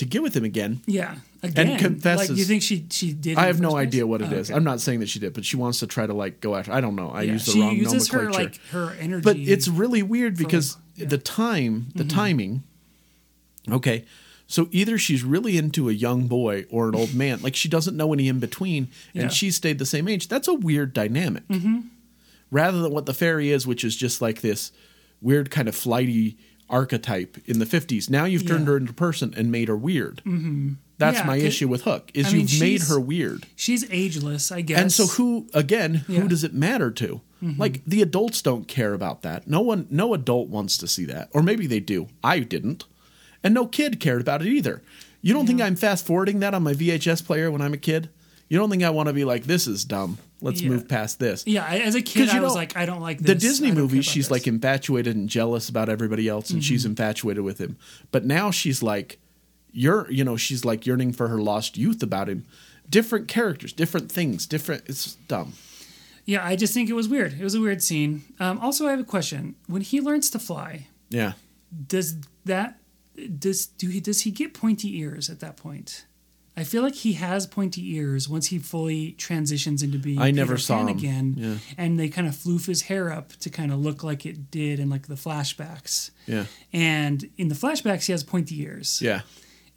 to get with him again. yeah. Again, And confesses- Like, you think she she did? I have no place? idea what it Oh, is. okay. I'm not saying that she did, but she wants to try to like go after. I don't know. I Yeah, use the she wrong uses her like her energy. but it's really weird because yeah. Mm-hmm. the time, the timing. Okay, so either she's really into a young boy or an old man. Like she doesn't know any in between, Yeah. and she stayed the same age. That's a weird dynamic. Mm-hmm. Rather than what the fairy is, which is just like this weird kind of flighty archetype in the 50s. Now you've turned Yeah. her into a person and made her weird. Mm-hmm. That's Yeah, my issue with Hook is I mean, you've made her weird. she's ageless, I guess. And so who again, who Yeah. Mm-hmm. does it matter to? Like the adults don't care about that. No one no adult wants to see that. Or maybe they do. I didn't. And no kid cared about it either. You don't think I'm fast forwarding that on my VHS player when I'm a kid? You don't think I want to be like this is dumb. Let's Yeah. move past this. Yeah, as a kid, I was like, I don't like The. Disney I movies, she's this. like infatuated and jealous about everybody else, and she's Mm-hmm. infatuated with him. But now she's like, you're, you know, she's like yearning for her lost youth about him. Different characters, different things, different. It's dumb. yeah, I just think it was weird. It was a weird scene. Um, also, I have a question. When he learns to fly, Yeah. does that does do he does he get pointy ears at that point? I feel like he has pointy ears once he fully transitions into being. I never Peter saw Pan him. again, Yeah. and they kind of floof his hair up to kind of look like it did in like the flashbacks. Yeah. And in the flashbacks, he has pointy ears. Yeah.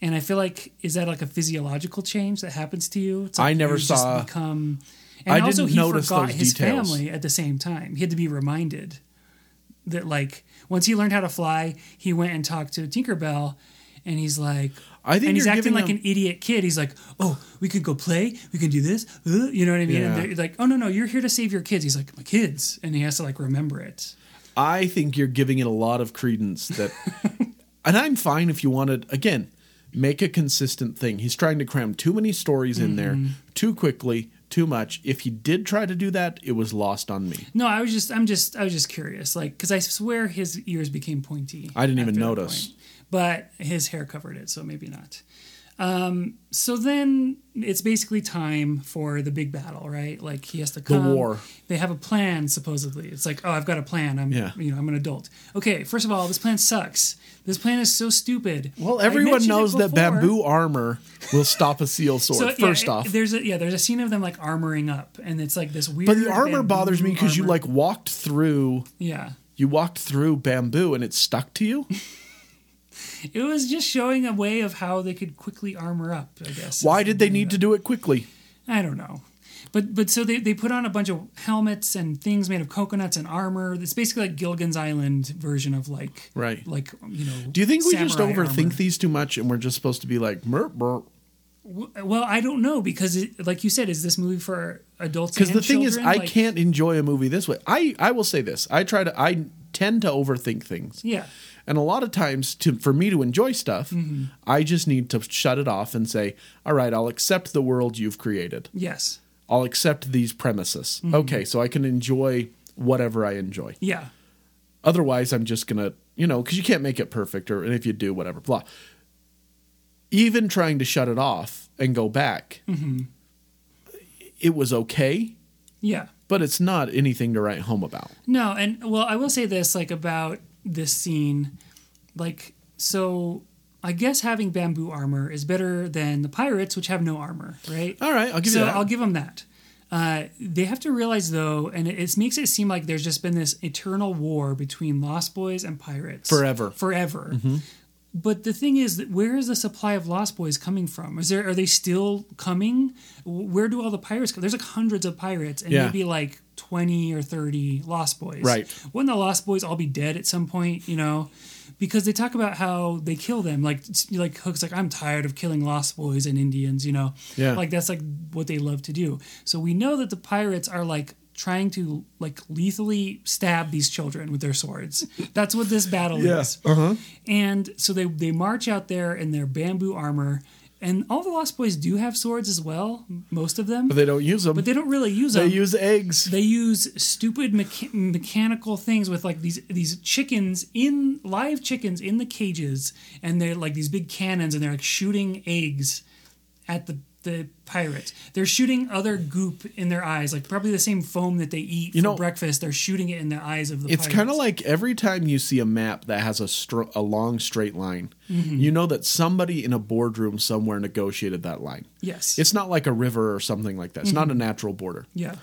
And I feel like is that like a physiological change that happens to you? It's I never saw- become. And I also, he notice forgot his details. family at the same time. He had to be reminded that, like, once he learned how to fly, he went and talked to Tinkerbell, and he's like, I think and he's acting like him- an idiot kid. He's like, "Oh, we could go play. We can do this." Uh, you know what I mean? Yeah. And they're like, "Oh no, no, you're here to save your kids." He's like, "My kids," and he has to like remember it. I think you're giving it a lot of credence that, and I'm fine if you wanted, again, make a consistent thing. He's trying to cram too many stories in there Mm-hmm. too quickly, too much. If he did try to do that, it was lost on me. No, I was just, I'm just, I was just curious, like, because I swear his ears became pointy. I didn't even notice. But his hair covered it, so maybe not. Um, so then it's basically time for the big battle, right? Like he has to come. The war. They have a plan supposedly. It's like, oh, I've got a plan. I'm, Yeah. you know, I'm an adult. Okay, first of all, this plan sucks. This plan is so stupid. Well, everyone knows that bamboo armor will stop a seal sword. So, yeah, first it- off, there's a yeah, there's a scene of them like armoring up, and it's like this weird. but the armor bothers me because you like walked through. yeah. You walked through bamboo and it stuck to you. It was just showing a way of how they could quickly armor up. I guess. Why did they need to do it quickly? I don't know. But but so they, they put on a bunch of helmets and things made of coconuts and armor. It's basically like Gilligan's Island version of like Right. like you know. Do you think we just overthink armor. these too much and we're just supposed to be like, merp, merp? Well, I don't know because it, like you said, is this movie for adults? Because the thing is. I Like, can't enjoy a movie this way. I, I will say this. I try to, I tend to overthink things. Yeah. And a lot of times, to for me to enjoy stuff, Mm-hmm. I just need to shut it off and say, all right, I'll accept the world you've created. Yes. I'll accept these premises. Mm-hmm. Okay, so I can enjoy whatever I enjoy. Yeah. Otherwise, I'm just gonna, you know, because you can't make it perfect, or and if you do, whatever, blah. Even trying to shut it off and go back, Mm-hmm. it was okay, Yeah. but it's not anything to write home about. No, and well, I will say this like about this scene, like so. I guess having bamboo armor is better than the pirates, which have no armor, right? All right, I'll give so you that. I'll give them that. Uh, they have to realize though, and it, it makes it seem like there's just been this eternal war between Lost Boys and pirates Forever. forever. Mm-hmm. But the thing is, that where is the supply of Lost Boys coming from? Is there are they still coming? Where do all the pirates come? There's like hundreds of pirates, and Yeah. maybe like twenty or thirty Lost Boys. Right. Wouldn't the Lost Boys all be dead at some point? You know, because they talk about how they kill them. Like like Hook's like I'm tired of killing Lost Boys and Indians. You know. Yeah. Like that's like what they love to do. So we know that the pirates are like trying to like lethally stab these children with their swords. That's what this battle is. Uh-huh. And so they they march out there in their bamboo armor, and all the Lost Boys do have swords as well. Most of them, But they don't use them. but they don't really use them. They use eggs. They use stupid mecha- mechanical things with like these these chickens in live chickens in the cages, and they're like these big cannons, and they're like shooting eggs at the the pirates. They're shooting other goop in their eyes, like probably the same foam that they eat You for know- breakfast. They're shooting it in the eyes of the. It's kind of like every time you see a map that has a str- a long straight line, Mm-hmm. you know that somebody in a boardroom somewhere negotiated that line. yes, It's not like a river or something like that. It's Mm-hmm. not a natural border. yeah,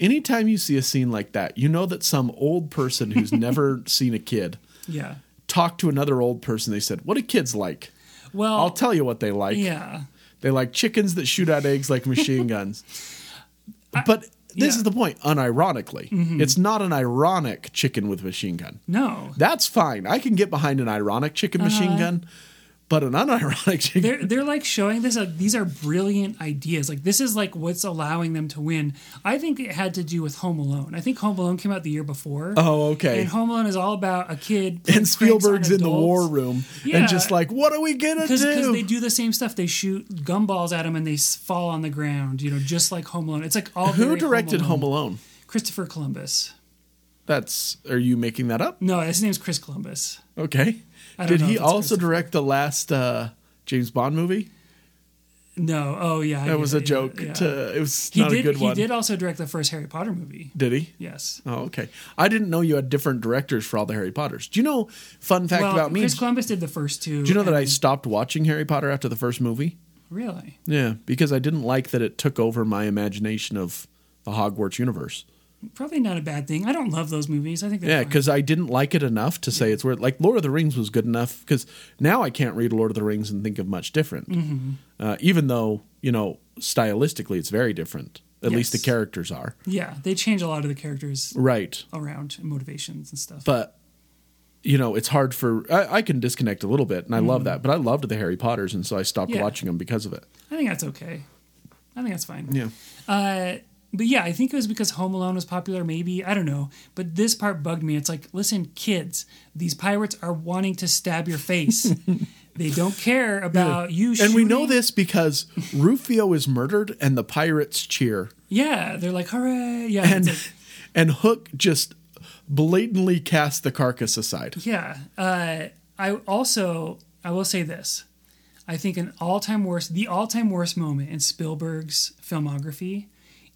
Anytime you see a scene like that, you know that some old person who's never seen a kid yeah. talked to another old person. They said, "What do kids like?" Well, I'll tell you what they like. yeah. They like chickens that shoot out eggs like machine guns. but this yeah. Mm-hmm. is the point. Unironically, it's not an ironic chicken with machine gun. No, That's fine. I can get behind an ironic chicken machine Uh-huh. gun, but an unironic chicken. they're they're like showing this like these are brilliant ideas. Like this is like what's allowing them to win. I think it had to do with Home Alone. I think Home Alone came out the year before. Oh, okay. And Home Alone is all about a kid And Spielberg's in the war room Yeah. and just like, what are we gonna because do? Because they do the same stuff. They shoot gumballs at them and they fall on the ground. You know, just like Home Alone. It's like all Who directed Home Home Alone. Alone? Christopher Columbus. That's. Are you making that up? No, his name's Chris Columbus. Okay. Did he also direct the last uh, James Bond movie? No, oh yeah, That was a yeah, joke. yeah. To, it was he not did. a good he one. did also direct the first Harry Potter movie. Did he? Yes. Oh, okay. I didn't know you had different directors for all the Harry Potters. Do you know? Fun fact well, about me. Chris Columbus did the first two. Do you know that I stopped watching Harry Potter after the first movie? really Yeah, because I didn't like that it took over my imagination of the Hogwarts universe. Probably not a bad thing. I don't love those movies. I think Yeah, because I didn't like it enough to say it's weird. Like Lord of the Rings was good enough because now I can't read Lord of the Rings and think of much different. Mm-hmm. Uh, even though you know stylistically it's very different. At least the characters are yeah, they change a lot of the characters right. around and motivations and stuff. But you know it's hard for I, I can disconnect a little bit, and I love that. But I loved the Harry Potters, and so I stopped Mm-hmm. Yeah. watching them because of it. I think that's okay. I think that's fine. Yeah. Uh, but yeah, I think it was because Home Alone was popular, maybe. I don't know. But this part bugged me. It's like, listen, kids, these pirates are wanting to stab your face. they don't care about you And we know this because Rufio is murdered, and the pirates cheer. Yeah, they're like, hooray. Yeah. and like- and Hook just blatantly casts the carcass aside. Yeah. Uh, I also I will say this. I think an all-time worst, the all-time worst moment in Spielberg's filmography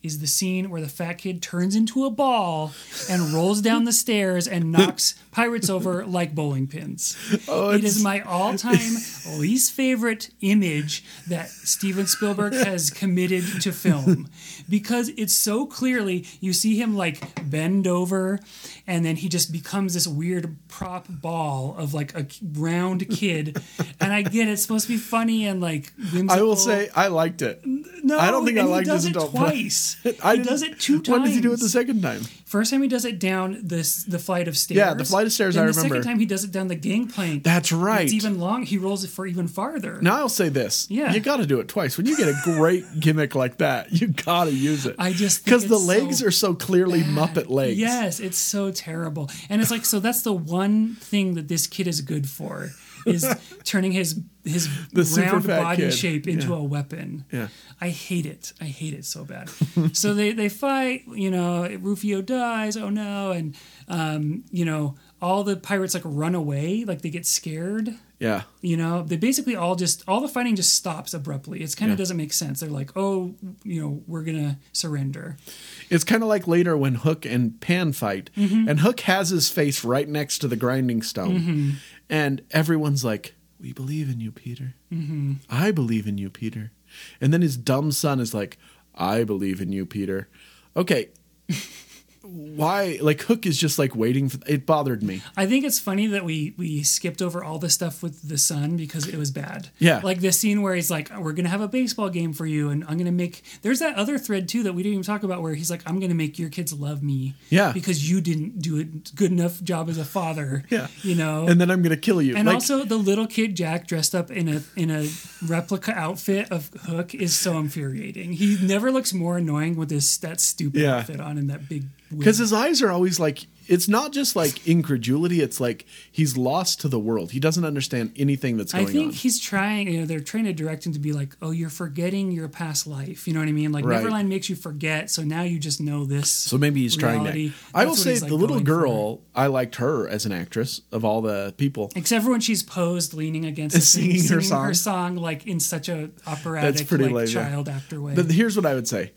is the scene where the fat kid turns into a ball and rolls down the stairs and knocks pirates over like bowling pins. Oh, it is my all-time least favorite image that Steven Spielberg has committed to film because it's so clearly you see him like bend over and then he just becomes this weird prop ball of like a round kid and I get it, it's supposed to be funny and like whimsical. I will say I liked it. no, I don't think I liked he does his it twice. I he does it two times. When did he do it the second time? First time he does it down this the flight of stairs. Yeah, the flight of stairs, Then I the remember. second time he does it down the gangplank. That's right. It's even long. He rolls it for even farther. Now I'll say this. Yeah. You got to do it twice. When you get a great gimmick like that, you got to use it. I just because the legs so are so clearly Muppet legs. Yes, it's so terrible. And it's like so that's the one thing that this kid is good for. Is turning his his The round body kid. shape into Yeah. a weapon. Yeah. I hate it. I hate it so bad. so they they fight. You know, Rufio dies. Oh no! And um, you know, all the pirates like run away. Like they get scared. Yeah. You know, they basically all just all the fighting just stops abruptly. It's kind of Yeah. doesn't make sense. They're like, oh, you know, we're gonna surrender. It's kind of like later when Hook and Pan fight, Mm-hmm. and Hook has his face right next to the grinding stone, Mm-hmm. And everyone's like, "We believe in you, Peter. Mm-hmm. I believe in you, Peter." And then his dumb son is like, "I believe in you, Peter." Okay, why? Like Hook is just like waiting for. It bothered me. I think it's funny that we we skipped over all the stuff with the son because it was bad. Yeah. like the scene where he's like, "We're gonna have a baseball game for you, and I'm gonna make." There's that other thread too that we didn't even talk about where he's like, "I'm gonna make your kids love me." Yeah. because you didn't do a good enough job as a father. Yeah. you know. And then I'm gonna kill you. And like, also, the little kid Jack dressed up in a in a replica outfit of Hook is so infuriating. He never looks more annoying with this that stupid Yeah. outfit on and that big. Because his eyes are always like it's not just like incredulity it's like he's lost to the world he doesn't understand anything that's going on. I think on he's trying. You know, they're trying to direct him to be like, "Oh, you're forgetting your past life." You know what I mean? Like Right. Neverland makes you forget, so now you just know this. so maybe he's trying to i will say he's, the like, little girl i liked her as an actress of all the people. Except for when she's posed, leaning against, the thing, Singing her her song. song, like in such a operatic, pretty like lame, yeah. child actor way. but here's what i would say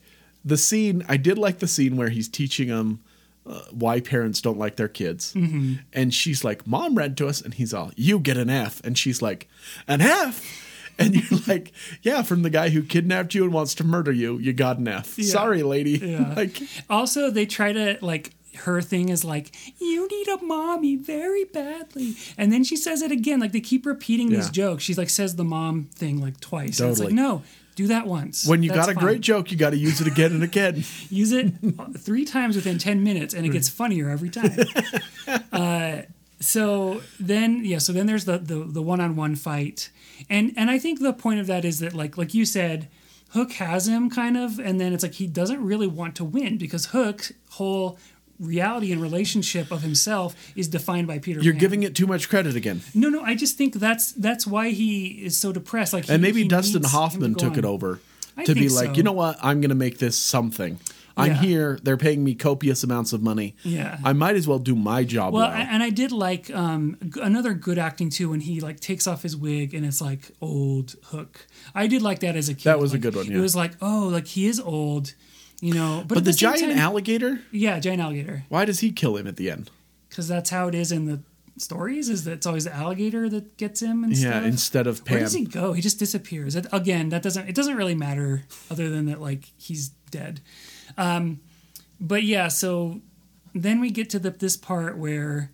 the scene i did like the scene where he's teaching them uh, why parents don't like their kids Mm-hmm. and she's like mom read to us and he's all you get an f and she's like an f and you're like yeah from the guy who kidnapped you and wants to murder you you got an f sorry lady Yeah. like Also, they try to like her thing is like, "You need a mommy very badly," and then she says it again. Like they keep repeating these jokes. She's like says the mom thing like twice. And it's like, no, do that once. when you That's got a fine. great joke you got to use it again and again use it three times within 10 minutes and it gets funnier every time uh, so then yeah so then there's the, the the one-on-one fight and and i think the point of that is that like like you said hook has him kind of and then it's like he doesn't really want to win because hook's whole reality and relationship of himself is defined by peter You're Pan. giving it too much credit again. no no i just think that's that's why he is so depressed like he, And maybe Dustin to Hoffman go took it over I to be like, so. you know what? I'm going to make this something. I'm Yeah. here. They're paying me copious amounts of money. Yeah. I might as well do my job Well, well. I- and I did like um, another good acting too when he like takes off his wig and it's like old Hook. I did like that as a kid. That was a good one, yeah. It was like oh, like he is old, you know. But, but at the, giant time- alligator, yeah, giant alligator, why does he kill him at the end? because that's how it is in the stories. Is that it's always the alligator that gets him and Yeah, stuff. instead of Where does he go? He just disappears. It, again, that doesn't it doesn't really matter other than that like he's dead. Um, but yeah, so then we get to the, this part where,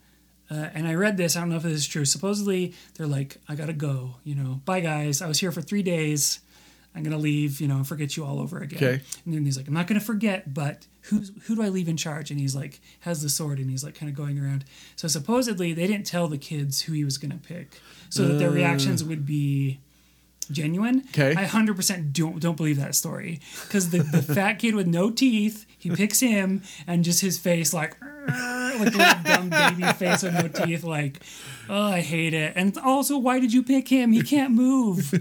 uh, and I read this. I don't know if this is true. Supposedly they're like, I gotta go. You know, bye guys. I was here for three days. I'm gonna leave. You know, and forget you all over again. Okay. And then he's like, I'm not gonna forget, but who's who do I leave in charge? And he's like, has the sword, and he's like, kind of going around. So supposedly they didn't tell the kids who he was gonna pick, so that their uh. reactions would be genuine. Okay. I hundred percent don't don't believe that story because the, the fat kid with no teeth, he picks him and just his face like like a little dumb baby face with no teeth, like oh I hate it. And also, why did you pick him? He can't move.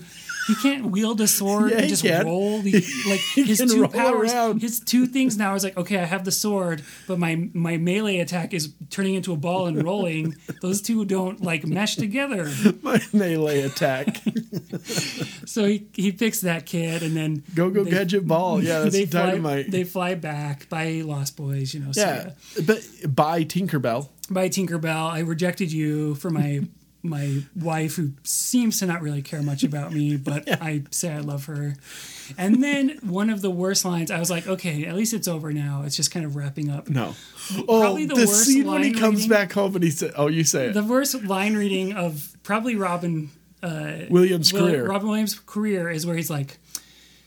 He can't wield a sword Yeah, and just roll. He, like his two powers, around. his two things now is like okay, I have the sword, but my my melee attack is turning into a ball and rolling. Those two don't like mesh together. My melee attack. So he, he picks that kid, and then Go go they- gadget ball. Yeah, that's they fly, dynamite. They fly back by Lost Boys, you know. So yeah, but by Tinkerbell. by Tinkerbell, I rejected you for my my wife, who seems to not really care much about me, but I say I love her. And then one of the worst lines, I was like, okay, at least it's over now. It's just kind of wrapping up. No. Oh, Probably the the, worst scene when he comes reading- back home and he said, "Oh, you say it." The worst line reading of probably Robin uh, Williams' Will- career. Robin Williams' career is where he's like,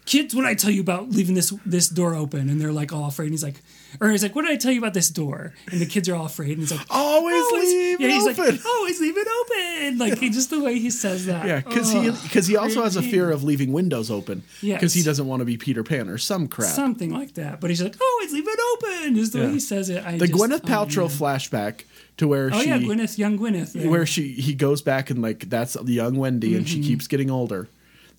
kids, what I tell you about leaving this this door open? And they're like all afraid. And he's like, or he's like, what did I tell you about this door? And the kids are all afraid. And he's like, Always leave it yeah, he's open. like, always leave it open. Like he, just the way he says that. Yeah, because he because he also has a fear of leaving windows open. Yes. because he doesn't want to be Peter Pan or some crap. something like that. But he's like, always leave it open. Just the Yeah. way he says it. I the just, Gwyneth oh, Paltrow man. flashback to where Oh she yeah, Gwyneth, young Gwyneth. there. where she he goes back and like that's young Wendy and Mm-hmm. she keeps getting older.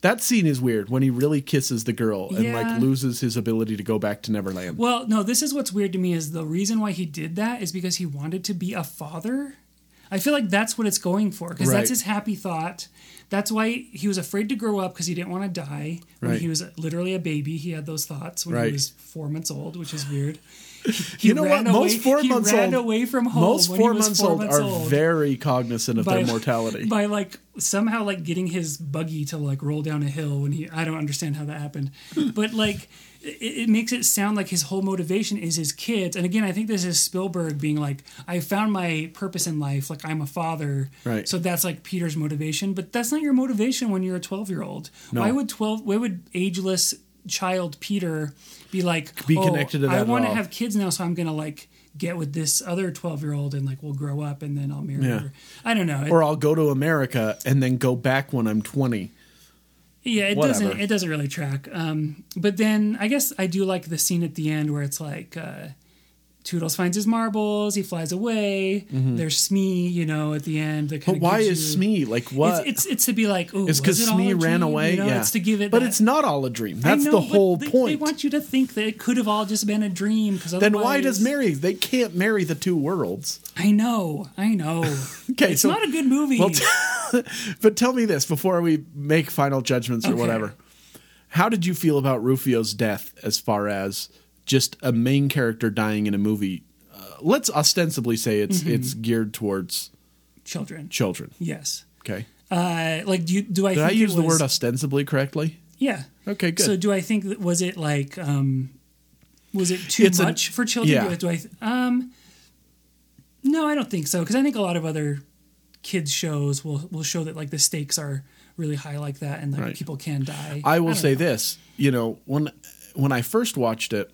That scene is weird when he really kisses the girl and Yeah. like loses his ability to go back to Neverland. Well, no, this is what's weird to me is the reason why he did that is because he wanted to be a father. I feel like that's what it's going for because Right. that's his happy thought. That's why he was afraid to grow up because he didn't want to die. When Right. he was literally a baby, he had those thoughts when Right. he was four months old, which is weird. He you know what? ran Most away- four he months old away from home. Most four he months four old months are old very cognizant of by, their mortality. by like somehow like getting his buggy to like roll down a hill when he I don't understand how that happened but like it, it makes it sound like his whole motivation is his kids and again I think this is Spielberg being like I found my purpose in life like I'm a father Right. so that's like Peter's motivation but that's not your motivation when you're a 12 year old No. why would 12 why would ageless child Peter be like Be oh, connected to that I want to have kids now so I'm gonna like get with this other 12 year old and like we'll grow up and then I'll marry Yeah. her I don't know It- or I'll go to America and then go back when I'm 20. Yeah, it Whatever. doesn't. It doesn't really track. Um, but then I guess I do like the scene at the end where it's like uh, Toodles finds his marbles, he flies away. There's Smee, you know, at the end. That Mm-hmm. But why is you- Smee like what? It's, it's it's to be like, oh, It's because it all Smee a ran dream? away. You know, yeah, it's to give it. But that- it's not all a dream. That's know, the whole they, point. They want you to think that it could have all just been a dream. Because then why does Mary? They can't marry the two worlds. I know, I know. Okay, it's so- not a good movie. Well, t- but tell me this before we make final judgments or Okay. whatever. How did you feel about Rufio's death as far as just a main character dying in a movie? Uh, let's ostensibly say it's Mm-hmm. it's geared towards Children. children. Yes. Okay. Uh, like, do you, do I? Did I use the word ostensibly correctly? Yeah. Okay, good. So do I think that was it like um was it too It's a- much for children? yeah. Do I, do I th- um No, I don't think so because I think a lot of other kids shows will will show that like the stakes are really high like that and like Right. people can die. I will don't say know. this, you know, when when I first watched it,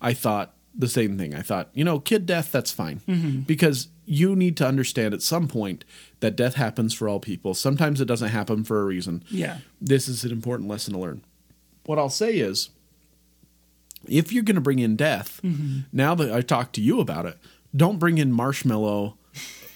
I thought the same thing. I thought, you know, kid death that's fine. Mm-hmm. Because you need to understand at some point that death happens for all people. Sometimes it doesn't happen for a reason. Yeah. This is an important lesson to learn. What I'll say is if you're going to bring in death, Mm-hmm. now that I talked to you about it, don't bring in marshmallow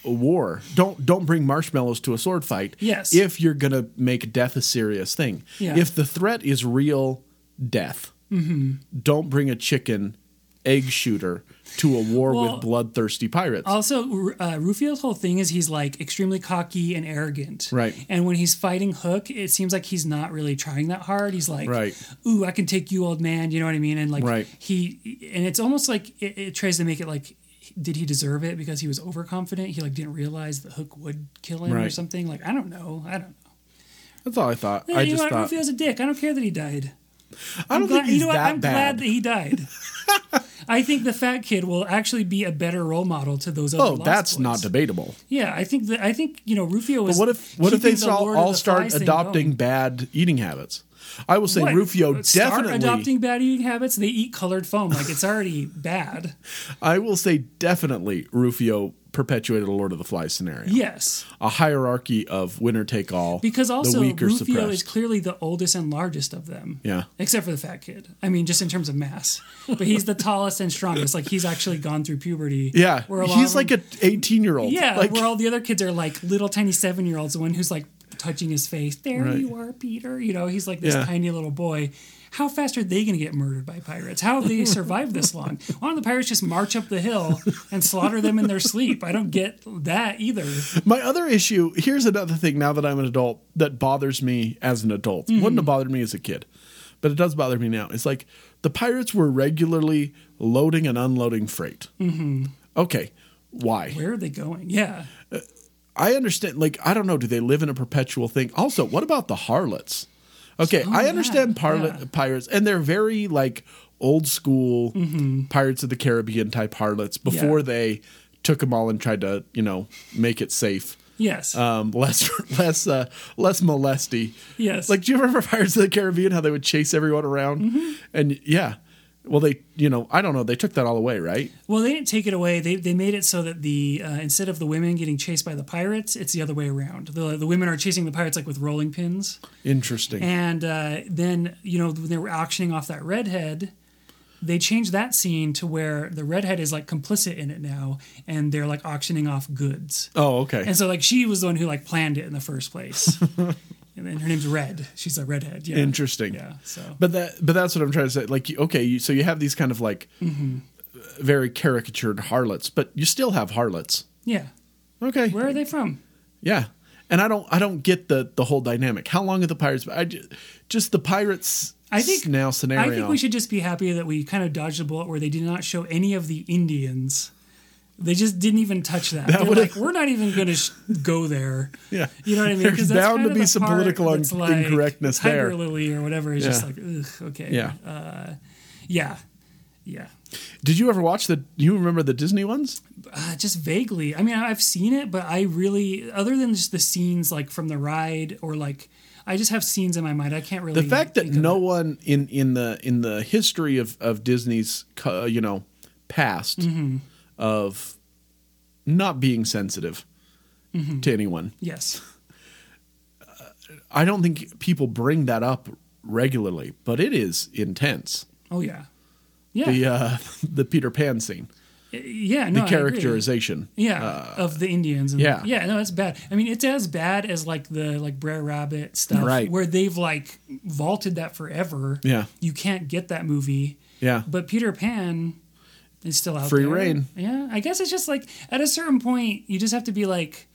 war. Don't don't bring marshmallows to a sword fight. Yes. If you're going to make death a serious thing. Yeah. If the threat is real death, Mm-hmm. don't bring a chicken egg shooter to a war Well, with bloodthirsty pirates. Also, uh, Rufio's whole thing is he's like extremely cocky and arrogant. Right. And when he's fighting Hook, it seems like he's not really trying that hard. He's like, Right. "Ooh, I can take you, old man." You know what I mean? And like, Right. he and it's almost like it, it tries to make it like, did he deserve it because he was overconfident? He like didn't realize that Hook would kill him or something. Like, I don't know. I don't know. That's all I thought. I just know thought Rufio's a dick. I don't care that he died. I don't I'm glad, he's you know what? that I'm bad. glad that he died. I think the fat kid will actually be a better role model to those other. oh, Lost that's Boys. not debatable. Yeah, I think that I think you know Rufio was. But what if what if they keeping the all, Lord of all the start Flies thing adopting going. bad eating habits? I will say What? Rufio Start definitely. adopting bad eating habits. They eat colored foam like it's already bad. I will say definitely Rufio perpetuated a Lord of the Flies scenario. Yes, A hierarchy of winner take all. because also the weak Rufio suppressed. is clearly the oldest and largest of them. Yeah. except for the fat kid. I mean, just in terms of mass, but he's the tallest and strongest. Like he's actually gone through puberty. yeah, where he's like an 18 year old. Yeah, like where all the other kids are like little tiny seven year olds. The one who's like touching his face. There Right. you are, Peter. You know, he's like this Yeah. tiny little boy. How fast are they going to get murdered by pirates? How have they survived this long? Why don't the pirates just march up the hill and slaughter them in their sleep? I don't get that either. My other issue here's another thing now that I'm an adult that bothers me as an adult. Mm-hmm. Wouldn't have bothered me as a kid, but it does bother me now. It's like the pirates were regularly loading and unloading freight. Mm-hmm. Okay, why? Where are they going? Yeah. I understand. Like, I don't know. Do they live in a perpetual thing? Also, what about the harlots? Okay, I yeah, understand parla- yeah. pirates, and they're very like old school Pirates of the Caribbean type harlots before Mm-hmm. Yeah. they took them all and tried to, you know, make it safe. Yes. um, less less uh, less molesty. Yes. Like, do you remember Pirates of the Caribbean? How they would chase everyone around? Mm-hmm. And yeah, well, they you know I don't know. They took that all away, right? Well, they didn't take it away. They, they made it so that the uh, instead of the women getting chased by the pirates, it's the other way around. The the women are chasing the pirates like with rolling pins. Interesting. And uh, then you know when they were auctioning off that redhead, they changed that scene to where the redhead is like complicit in it now, and they're like auctioning off goods. oh, okay. And so like she was the one who like planned it in the first place. and then her name's Red. She's a redhead. Yeah. Interesting. Yeah. So But that but that's what I'm trying to say. Like, okay, you, so you have these kind of like Mm-hmm. very caricatured harlots, but you still have harlots. yeah. Okay. Where are they from? Yeah. And I don't I don't get the the whole dynamic. How long have the pirates I just, just the pirates I think now scenario. I think we should just be happy that we kind of dodged a bullet where they did not show any of the Indians. They just didn't even touch that. That They're like, we're not even going to sh- go there. Yeah. you know what I mean? There's bound to be some political un- like incorrectness Tiger there. Lily or whatever is just like, ugh, okay, Yeah. uh, yeah, yeah. Did you ever watch the do you remember the Disney ones? Uh, just vaguely. I mean, I've seen it, but I really, other than just the scenes like from the ride or like, I just have scenes in my mind. I can't really. The fact that no one in in the in the history of of Disney's co- you know past Mm-hmm. Of not being sensitive Mm-hmm. to anyone. Yes. I don't think people bring that up regularly, but it is intense. Oh yeah. Yeah. The uh, the Peter Pan scene, yeah. the No, agree. characterization. Yeah, of the Indians. And yeah. yeah, no, it's bad. I mean, it's as bad as like the like Brer Rabbit stuff, Right. Where they've like vaulted that forever. Yeah. you can't get that movie. Yeah. But Peter Pan is still out Free there. reign. Yeah, I guess it's just like at a certain point, you just have to be like,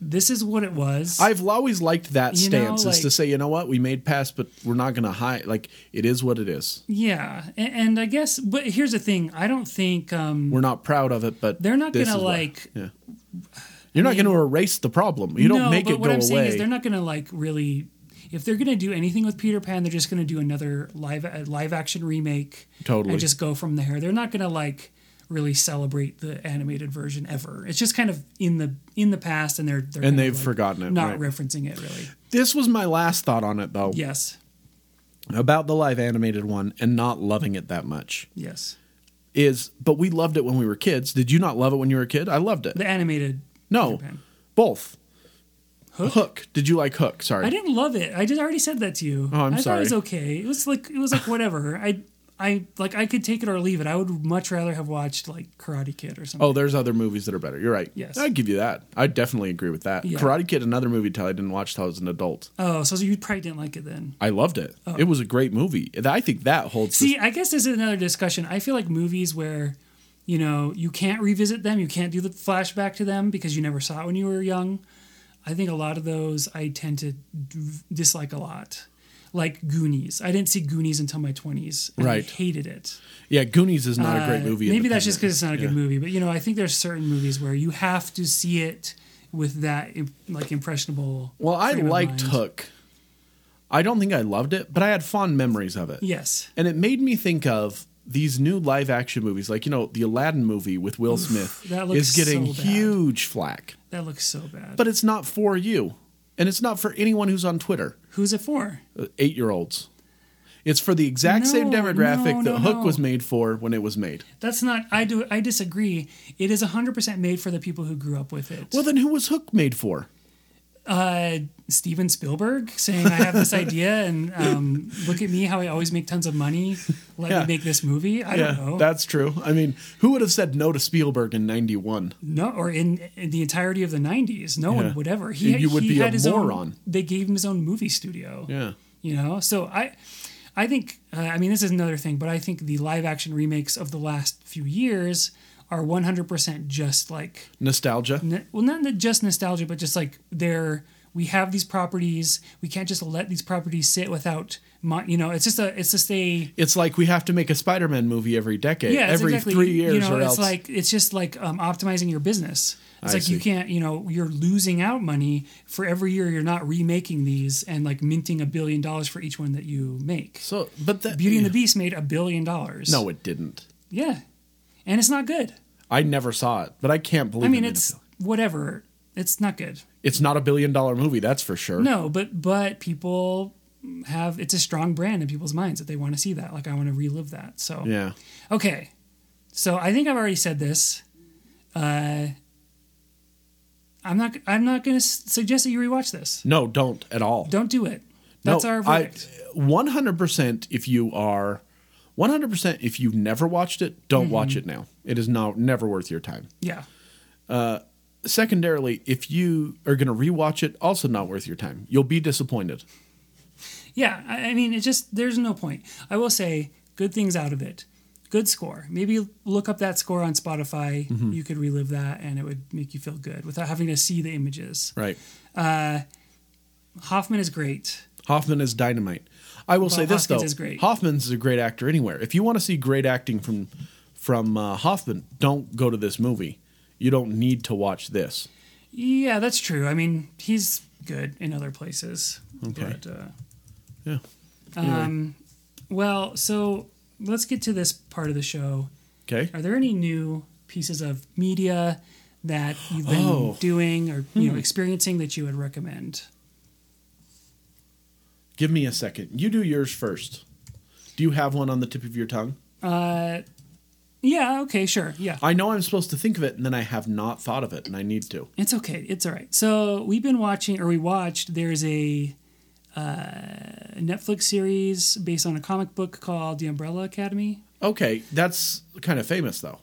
this is what it was. I've always liked that You know, stance is like- to say, you know what, we made past, but we're not going to hide. Like it is what it is. yeah, and, and I guess, but here's the thing: I don't think um, We're not proud of it, but they're not this gonna is like yeah. You're not going to erase the problem. You don't no, make but it what go I'm saying away. is they're not going to like really. If they're going to do anything with Peter Pan, they're just going to do another live live action remake. Totally. And just go from there. They're not going to like really celebrate the animated version ever. It's just kind of in the in the past, and they're, they're of, they've like, forgotten it, not right. referencing it really. this was my last thought on it, though, Yes, about the live animated one and not loving it that much. yes. Is but we loved it when we were kids. Did you not love it when you were a kid? I loved it. The animated. no, Peter Pan. both. Hook? Hook. Did you like Hook? Sorry. I didn't love it. I just already said that to you. Oh, I'm I thought it was okay. It was like it was like whatever. I I like I could take it or leave it. I would much rather have watched like Karate Kid or oh, something. Oh, there's other movies that are better. You're right. Yes. I'd give you that. I definitely agree with that. Yeah. Karate Kid, another movie till I didn't watch till I was an adult. Oh, so you probably didn't like it then. I loved it. Oh. It was a great movie. I think that holds. Oh. See, I guess this is another discussion. I feel like movies where, you know, you can't revisit them, you can't do the flashback to them because you never saw it when you were young. I think a lot of those I tend to dislike a lot. Like Goonies. I didn't see Goonies until my 20s. And Right. I hated it. yeah, Goonies is not a great Uh, movie. Maybe that's just because it's not a independent. good movie. But, you know, I think there's certain movies where you have to see it with that, like, impressionable. Well, I liked. Hook. I don't think I loved it, but I had fond memories of it. Yes. And it made me think of these new live action movies, like you know, the Aladdin movie with Will Smith is getting so huge flack. That looks so bad. But it's not for you. And it's not for anyone who's on Twitter. Who's it for? Uh, Eight year olds. It's for the exact same demographic no, that no, Hook no. was made for when it was made. That's not. I do. I disagree. It is hundred percent made for the people who grew up with it. Well, then who was Hook made for? Uh, Steven Spielberg saying, "I have this idea, and um, look at me, how I always make tons of money. Let Yeah. me make this movie." I don't know. that's true. I mean, who would have said no to Spielberg in '91? no, or in, in the entirety of the '90s, no Yeah. one would ever. He, You would he be a had his moron. Own, they gave him his own movie studio. Yeah. You know, so I, I think. Uh, I mean, this is another thing, but I think the live action remakes of the last few years are 100% just like Nostalgia. n- well not just nostalgia but just like they're we have these properties we can't just let these properties sit without mo- you know it's just a it's just a It's like we have to make a Spider-Man movie every decade, yeah every exactly, three years, you know or it's else. like it's just like um, optimizing your business it's I like you can't you know you're losing out money for every year you're not remaking these and like minting a billion dollars for each one that you make so, but that beauty and the beast made a billion dollars No, it didn't. yeah and it's not good I never saw it, but I can't believe. I mean, it it's whatever. It's not good. It's not a billion dollar movie, that's for sure. No, but but people have it's a strong brand in people's minds that they want to see that. Like I want to relive that. So Yeah. okay, so I think I've already said this. Uh, I'm not. I'm not going to suggest that you rewatch this. No, don't at all. Don't do it. That's no, our verdict. One hundred percent. If you are one hundred percent, if you've never watched it, don't watch Mm-hmm. it now. It is now never worth your time. yeah. Secondarily, if you are going to rewatch it, also not worth your time. You'll be disappointed. Yeah, I, mean, it just there's no point. I will say good things out of it. Good score. Maybe look up that score on Spotify. Mm-hmm. You could relive that, and it would make you feel good without having to see the images. Right. Hoffman is great. Hoffman is dynamite. I will say this Hoskins though: is great. Hoffman's a great actor anywhere. If you want to see great acting from from uh, Hoffman, don't go to this movie. You don't need to watch this. Yeah, that's true. I mean, he's good in other places. Okay. But, uh, Yeah. um, well, so let's get to this part of the show. Okay. Are there any new pieces of media that you've been Oh. Hmm. doing or you know experiencing that you would recommend? Give me a second. You do yours first. Do you have one on the tip of your tongue? Uh, yeah. Okay. Sure. Yeah. I know I'm supposed to think of it, and then I have not thought of it, and I need to. It's okay. It's all right. So we've been watching, or we watched. There's a uh, Netflix series based on a comic book called The Umbrella Academy. Okay, that's kind of famous though.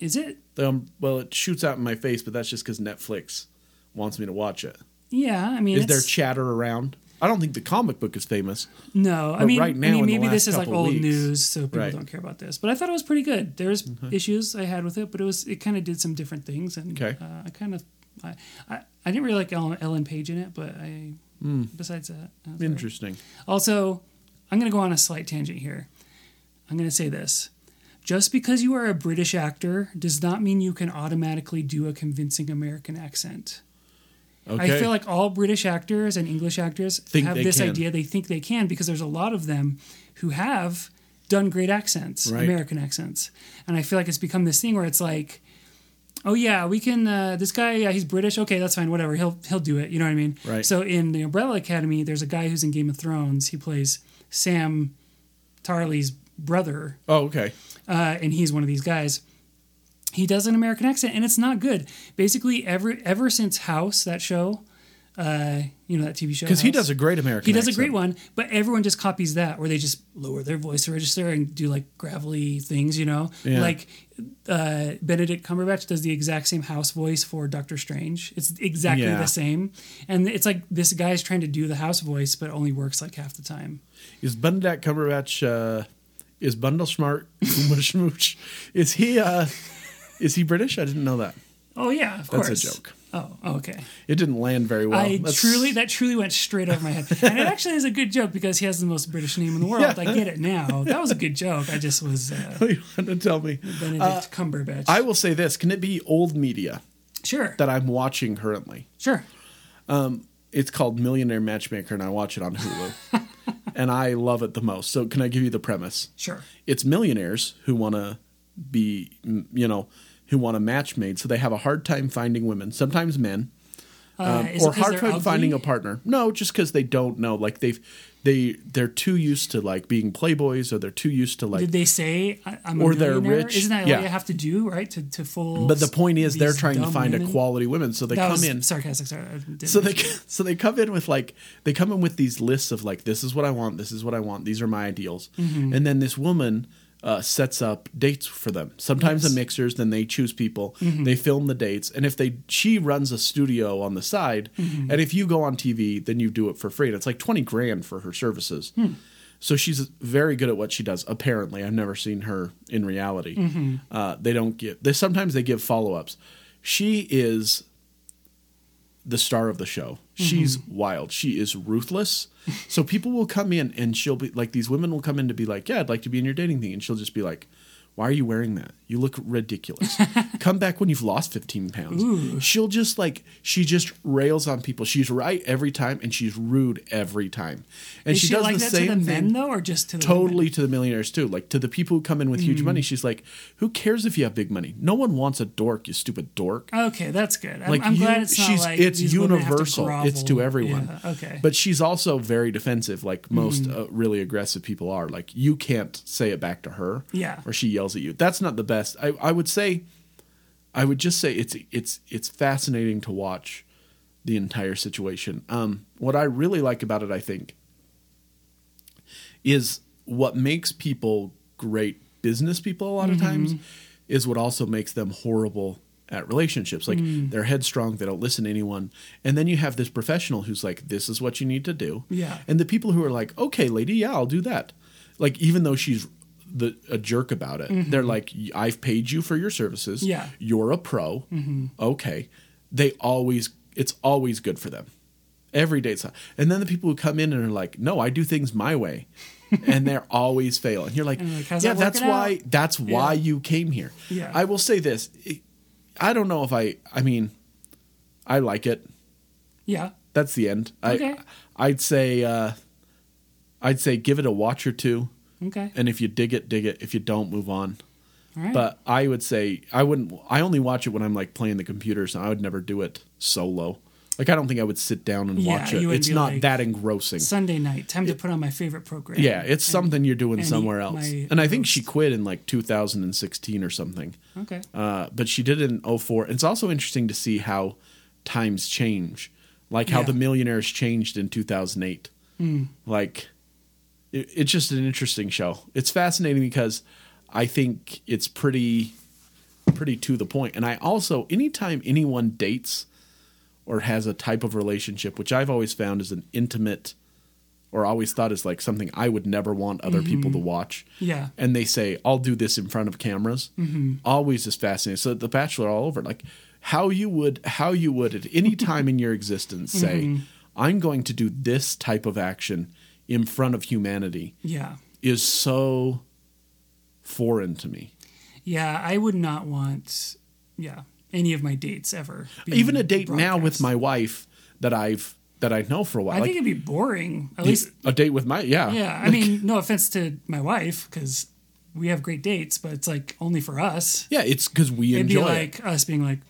Is it? Um, well, it shoots out in my face, but that's just because Netflix wants me to watch it. Yeah. I mean, Is there chatter around? I don't think the comic book is famous. No, I mean, right now, I mean, maybe this is like old weeks- news, so people Right. don't care about this. But I thought it was pretty good. There's Mm-hmm. issues I had with it, but it was it kind of did some different things, and Okay. uh, I kind of I, I I didn't really like Ellen, Ellen Page in it, but I Hmm. besides that, that's all right. Interesting. Also, I'm going to go on a slight tangent here. I'm going to say this. Just because you are a British actor does not mean you can automatically do a convincing American accent. Okay. I feel like all British actors and English actors Think have this can. idea. They think they can because there's a lot of them who have done great accents, Right. American accents. And I feel like it's become this thing where it's like, oh yeah, we can. Uh, this guy, yeah, he's British. Okay, that's fine. Whatever. He'll he'll do it. You know what I mean? Right. So in the Umbrella Academy, there's a guy who's in Game of Thrones. He plays Sam Tarly's brother, oh, okay. uh, and he's one of these guys. He does an American accent, and it's not good. Basically, ever ever since House, that show, uh, you know that TV show, Because he does a great American. He does a great one, but everyone just copies that, where they just lower their voice register and do like gravelly things, you know. Yeah. Like uh, Benedict Cumberbatch does the exact same house voice for Doctor Strange. It's exactly Yeah. the same, and it's like this guy's trying to do the house voice, but only works like half the time. Is Benedict Cumberbatch? Uh, is Bundle Smart Schmooch? Is he? Uh, is he British? I didn't know that. Oh yeah, of That's course. a joke. Oh, okay. It didn't land very well. I That's- truly that truly went straight over my head, and it actually is a good joke because he has the most British name in the world. I get it now. That was a good joke. I just was uh, you want to tell me? Benedict Cumberbatch. I will say this: Can it be old media sure, that I'm watching currently? sure. It's called Millionaire Matchmaker, and I watch it on Hulu, and I love it the most. So, can I give you the premise? Sure. It's millionaires who want to be, you know, who want a match made, so they have a hard time finding women, sometimes men, Uh, um, it or hard time finding a partner. No, just because they don't know. Like they've they they're too used to like being playboys, or they're too used to like. Did they say I'm a Or they're rich. Isn't that Yeah. what you have to do, right? To to full. but the point is, they're trying to find women? a quality women, so they That come in. sarcastic. Sorry, So they so they come in with like they come in with these lists of like this is what I want, this is what I want, these are my ideals, Mm-hmm. and then this woman uh, sets up dates for them. Sometimes Yes. the mixers, then they choose people, Mm-hmm. they film the dates, and if they she runs a studio on the side, Mm-hmm. and if you go on TV, then you do it for free. And it's like twenty grand for her services. Hmm. So she's very good at what she does. Apparently, I've never seen her in reality. Mm-hmm. Uh, they don't get. They sometimes they give follow ups. She is the star of the show. She's Mm-hmm. wild. She is ruthless. So people will come in and she'll be like, these women will come in to be like, yeah, I'd like to be in your dating thing, and she'll just be like, Why are you wearing that? You look ridiculous. Come back when you've lost 15 pounds. She'll just like, she just rails on people. She's right every time and she's rude every time. And Is she, she does like the that same to the thing men though, or just to the totally to the millionaires too. Like to the people who come in with huge Mm. money, she's like, "Who cares if you have big money? No one wants a dork, you stupid dork." Okay, that's good. I'm, Like I'm you, glad it's not she's like it's women have to universal. It's to everyone. Yeah, okay, But she's also very defensive, like most Mm-hmm. uh, really aggressive people are. Like you can't say it back to her, Yeah. or she yells at you. That's not the best. I, I would say, I would just say it's it's it's fascinating to watch the entire situation. Um, what I really like about it, I think, is what makes people great business people a lot of times is what also makes them horrible at relationships. Like they're headstrong, they don't listen to anyone. And then you have this professional who's like, this is what you need to do. Yeah. And the people who are like, okay, lady, yeah, I'll do that. Like, even though she's the a jerk about it, they're like, I've paid you for your services. Yeah. You're a pro. Okay. They always, it's always good for them. Every day. It's, and then the people who come in and are like, no, I do things my way. and they're always fail. And you're like, like, yeah, that that's why, out?" that's why Yeah. you came here. Yeah. I will say this. I don't know if I, I mean, I like it. yeah, That's the end. Okay. I, I'd say, uh, I'd say give it a watch or two. Okay, And if you dig it, dig it. If you don't, move on. right. But I would say I wouldn't. I only watch it when I'm like playing the computer, so I would never do it solo. Like I don't think I would sit down and Yeah, watch it. It's not like, that engrossing. Sunday night, time to put on my favorite program. yeah, it's And- something you're doing somewhere else. And I think she quit in like 2016 or something. Okay. Uh, but she did it in 04. It's also interesting to see how times change, like how Yeah. the millionaires changed in 2008. Like, it, it's just an interesting show. It's fascinating because I think it's pretty, pretty to the point. And I also, anytime anyone dates or has a type of relationship, which I've always found is an intimate, or always thought is like something I would never want other people to watch Yeah. and they say, "I'll do this in front of cameras." Mm-hmm. Always is fascinating. So The Bachelor all over, like how you would, how you would at any time in your existence say, Mm-hmm. "I'm going to do this type of action in front of humanity," Yeah. is so foreign to me. Yeah. I would not want. Yeah. Any of my dates ever. Even a date now with my wife that I've that I know for a while, I like think it'd be boring. At least. a date with my yeah, Yeah. I Like, mean, no offense to my wife, because we have great dates, but it's like only for us. yeah, it's because we It'd be enjoy it. like us being like,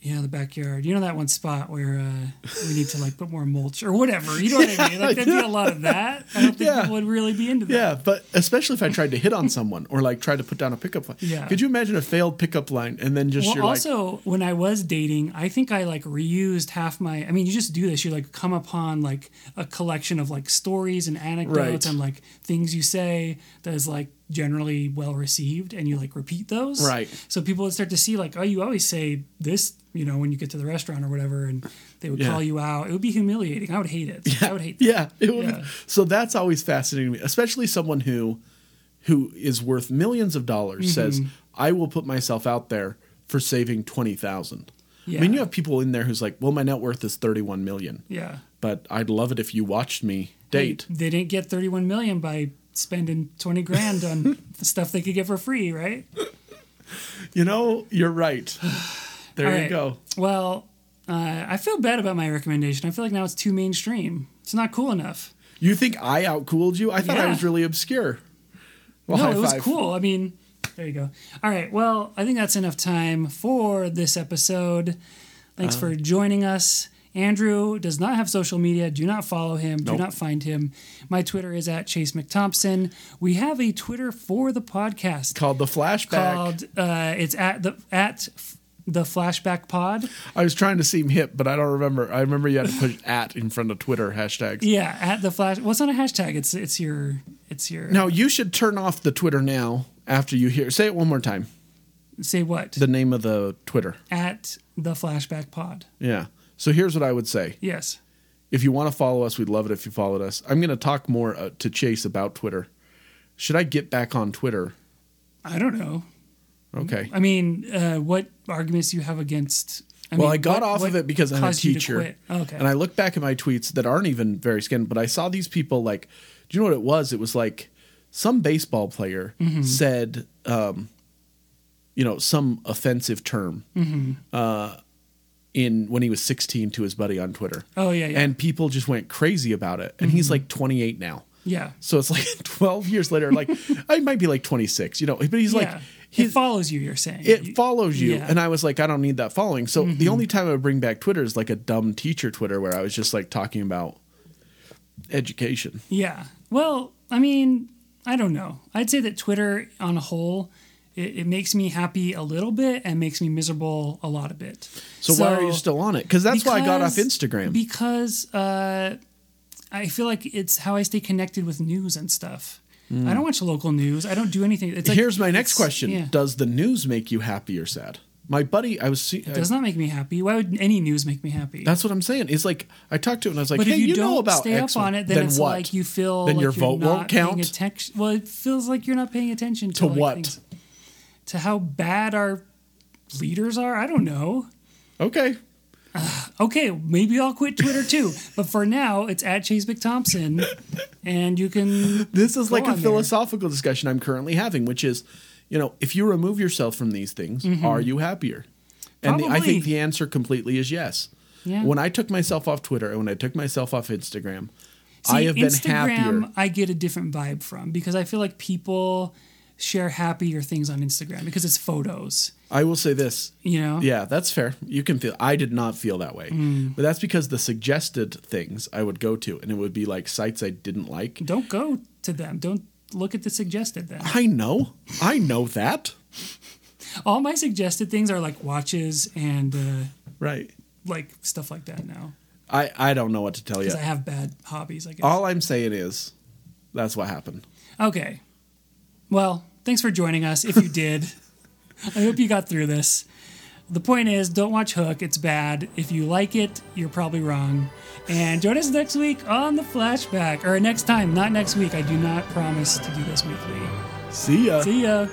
yeah, the backyard. You know that one spot where uh, we need to like put more mulch or whatever. You know what I mean? Like there'd be a lot of that. I don't think Yeah. people would really be into that. Yeah, but especially if I tried to hit on someone or like tried to put down a pickup line. Yeah. Could you imagine a failed pickup line and then just Well, you're like, also when I was dating, I think I like reused half my. I mean, you just do this. You like come upon like a collection of like stories and anecdotes Right. and like things you say that is like generally well received, and you like repeat those. Right. So people would start to see like, oh, you always say this, you know, when you get to the restaurant or whatever, and they would Yeah. call you out. It would be humiliating. I would hate it. Yeah. I would hate. That. Yeah, it would Yeah. so that's always fascinating to me, especially someone who who is worth millions of dollars says, Mm-hmm. "I will put myself out there for saving twenty thousand. Yeah. I mean, you have people in there who's like, "Well, my net worth is thirty-one million, Yeah. but I'd love it if you watched me date." Hey, they didn't get 31 million by spending 20 grand on stuff they could get for free, right? You know, you're right. There All you go. Well, uh, I feel bad about my recommendation. I feel like now it's too mainstream. It's not cool enough. You think I outcooled you? I thought I was really obscure. Well, no, it was five. cool. I mean, there you go. All right. Well, I think that's enough time for this episode. Thanks Uh-huh. for joining us. Andrew does not have social media. Do not follow him. Do not find him. My Twitter is at Chase McThompson. We have a Twitter for the podcast Called the flashback. called uh, it's at the at the flashback pod. I was trying to seem hip, but I don't remember. I remember you had to put at in front of Twitter hashtags. Yeah, at the flash. What's on a hashtag? It's it's your it's your Now you should turn off the Twitter now after you hear. Say it one more time. say what The name of the Twitter. at the flashback pod. Yeah. So here's what I would say. Yes. If you want to follow us, we'd love it if you followed us. I'm going to talk more uh, to Chase about Twitter. Should I get back on Twitter? I don't know. Okay. I mean, uh, what arguments do you have against? I well, mean, I got what- off what of it because I'm a caused you to teacher. quit? Okay. And I look back at my tweets that aren't even very scanned, but I saw these people like, do you know what it was? It was like some baseball player Mm-hmm. said, um, you know, some offensive term Mm-hmm. uh, in when he was 16 to his buddy on Twitter. Oh, yeah, yeah. And people just went crazy about it. And he's like 28 now. Yeah. So it's like 12 years later, like I might be like 26, you know, but he's like, yeah. it he's, follows you, you're saying. it follows you. yeah. Mm-hmm. And I was like, I don't need that following. So the only time I would bring back Twitter is like a dumb teacher Twitter where I was just like talking about education. Yeah. Well, I mean, I don't know. I'd say that Twitter on a whole, it, it makes me happy a little bit and makes me miserable a lot of bit. So, why are you still on it? Because that's why I got off Instagram. Because uh, I feel like it's how I stay connected with news and stuff. I don't watch local news. I don't do anything. It's like, Mm. Here's my next question: Yeah. Does the news make you happy or sad? My buddy, I was see, It does not make me happy. Why would any news make me happy? that's what I'm saying. It's like I talked to him and I was like, but "Hey, if you, you, don't know about stay X up on it, then, it's what? like you feel Then like your you're vote not won't count? Attention. Well, it feels like you're not paying attention to, To like, what? things- to how bad our leaders are. I don't know. Okay, Okay, maybe I'll quit Twitter too. but for now, it's at Chase McThompson, and you can. this is like a there. philosophical discussion I'm currently having, which is, you know, if you remove yourself from these things, are you happier? And the, I Mm-hmm. Think the answer completely is yes. Yeah. When I took myself off Twitter and when I took myself off Instagram, See, I have been Instagram, happier. I get a different vibe from because I feel like people share happier things on Instagram because it's photos. I will say this. You know. Yeah, that's fair. You can feel. I did not feel that way, Mm. but that's because the suggested things I would go to, and it would be like sites I didn't like. Don't go to them. Don't look at the suggested then. I know, I know that. All my suggested things are like watches and uh, Right. like stuff like that now I I don't know what to tell you. because I have bad hobbies. I guess. All I'm saying is, that's what happened. Okay. Well, thanks for joining us. If you did, I hope you got through this. The point is, don't watch Hook. It's bad. If you like it, you're probably wrong. And join us next week on the flashback, or next time, not next week. I do not promise to do this weekly. See ya. See ya.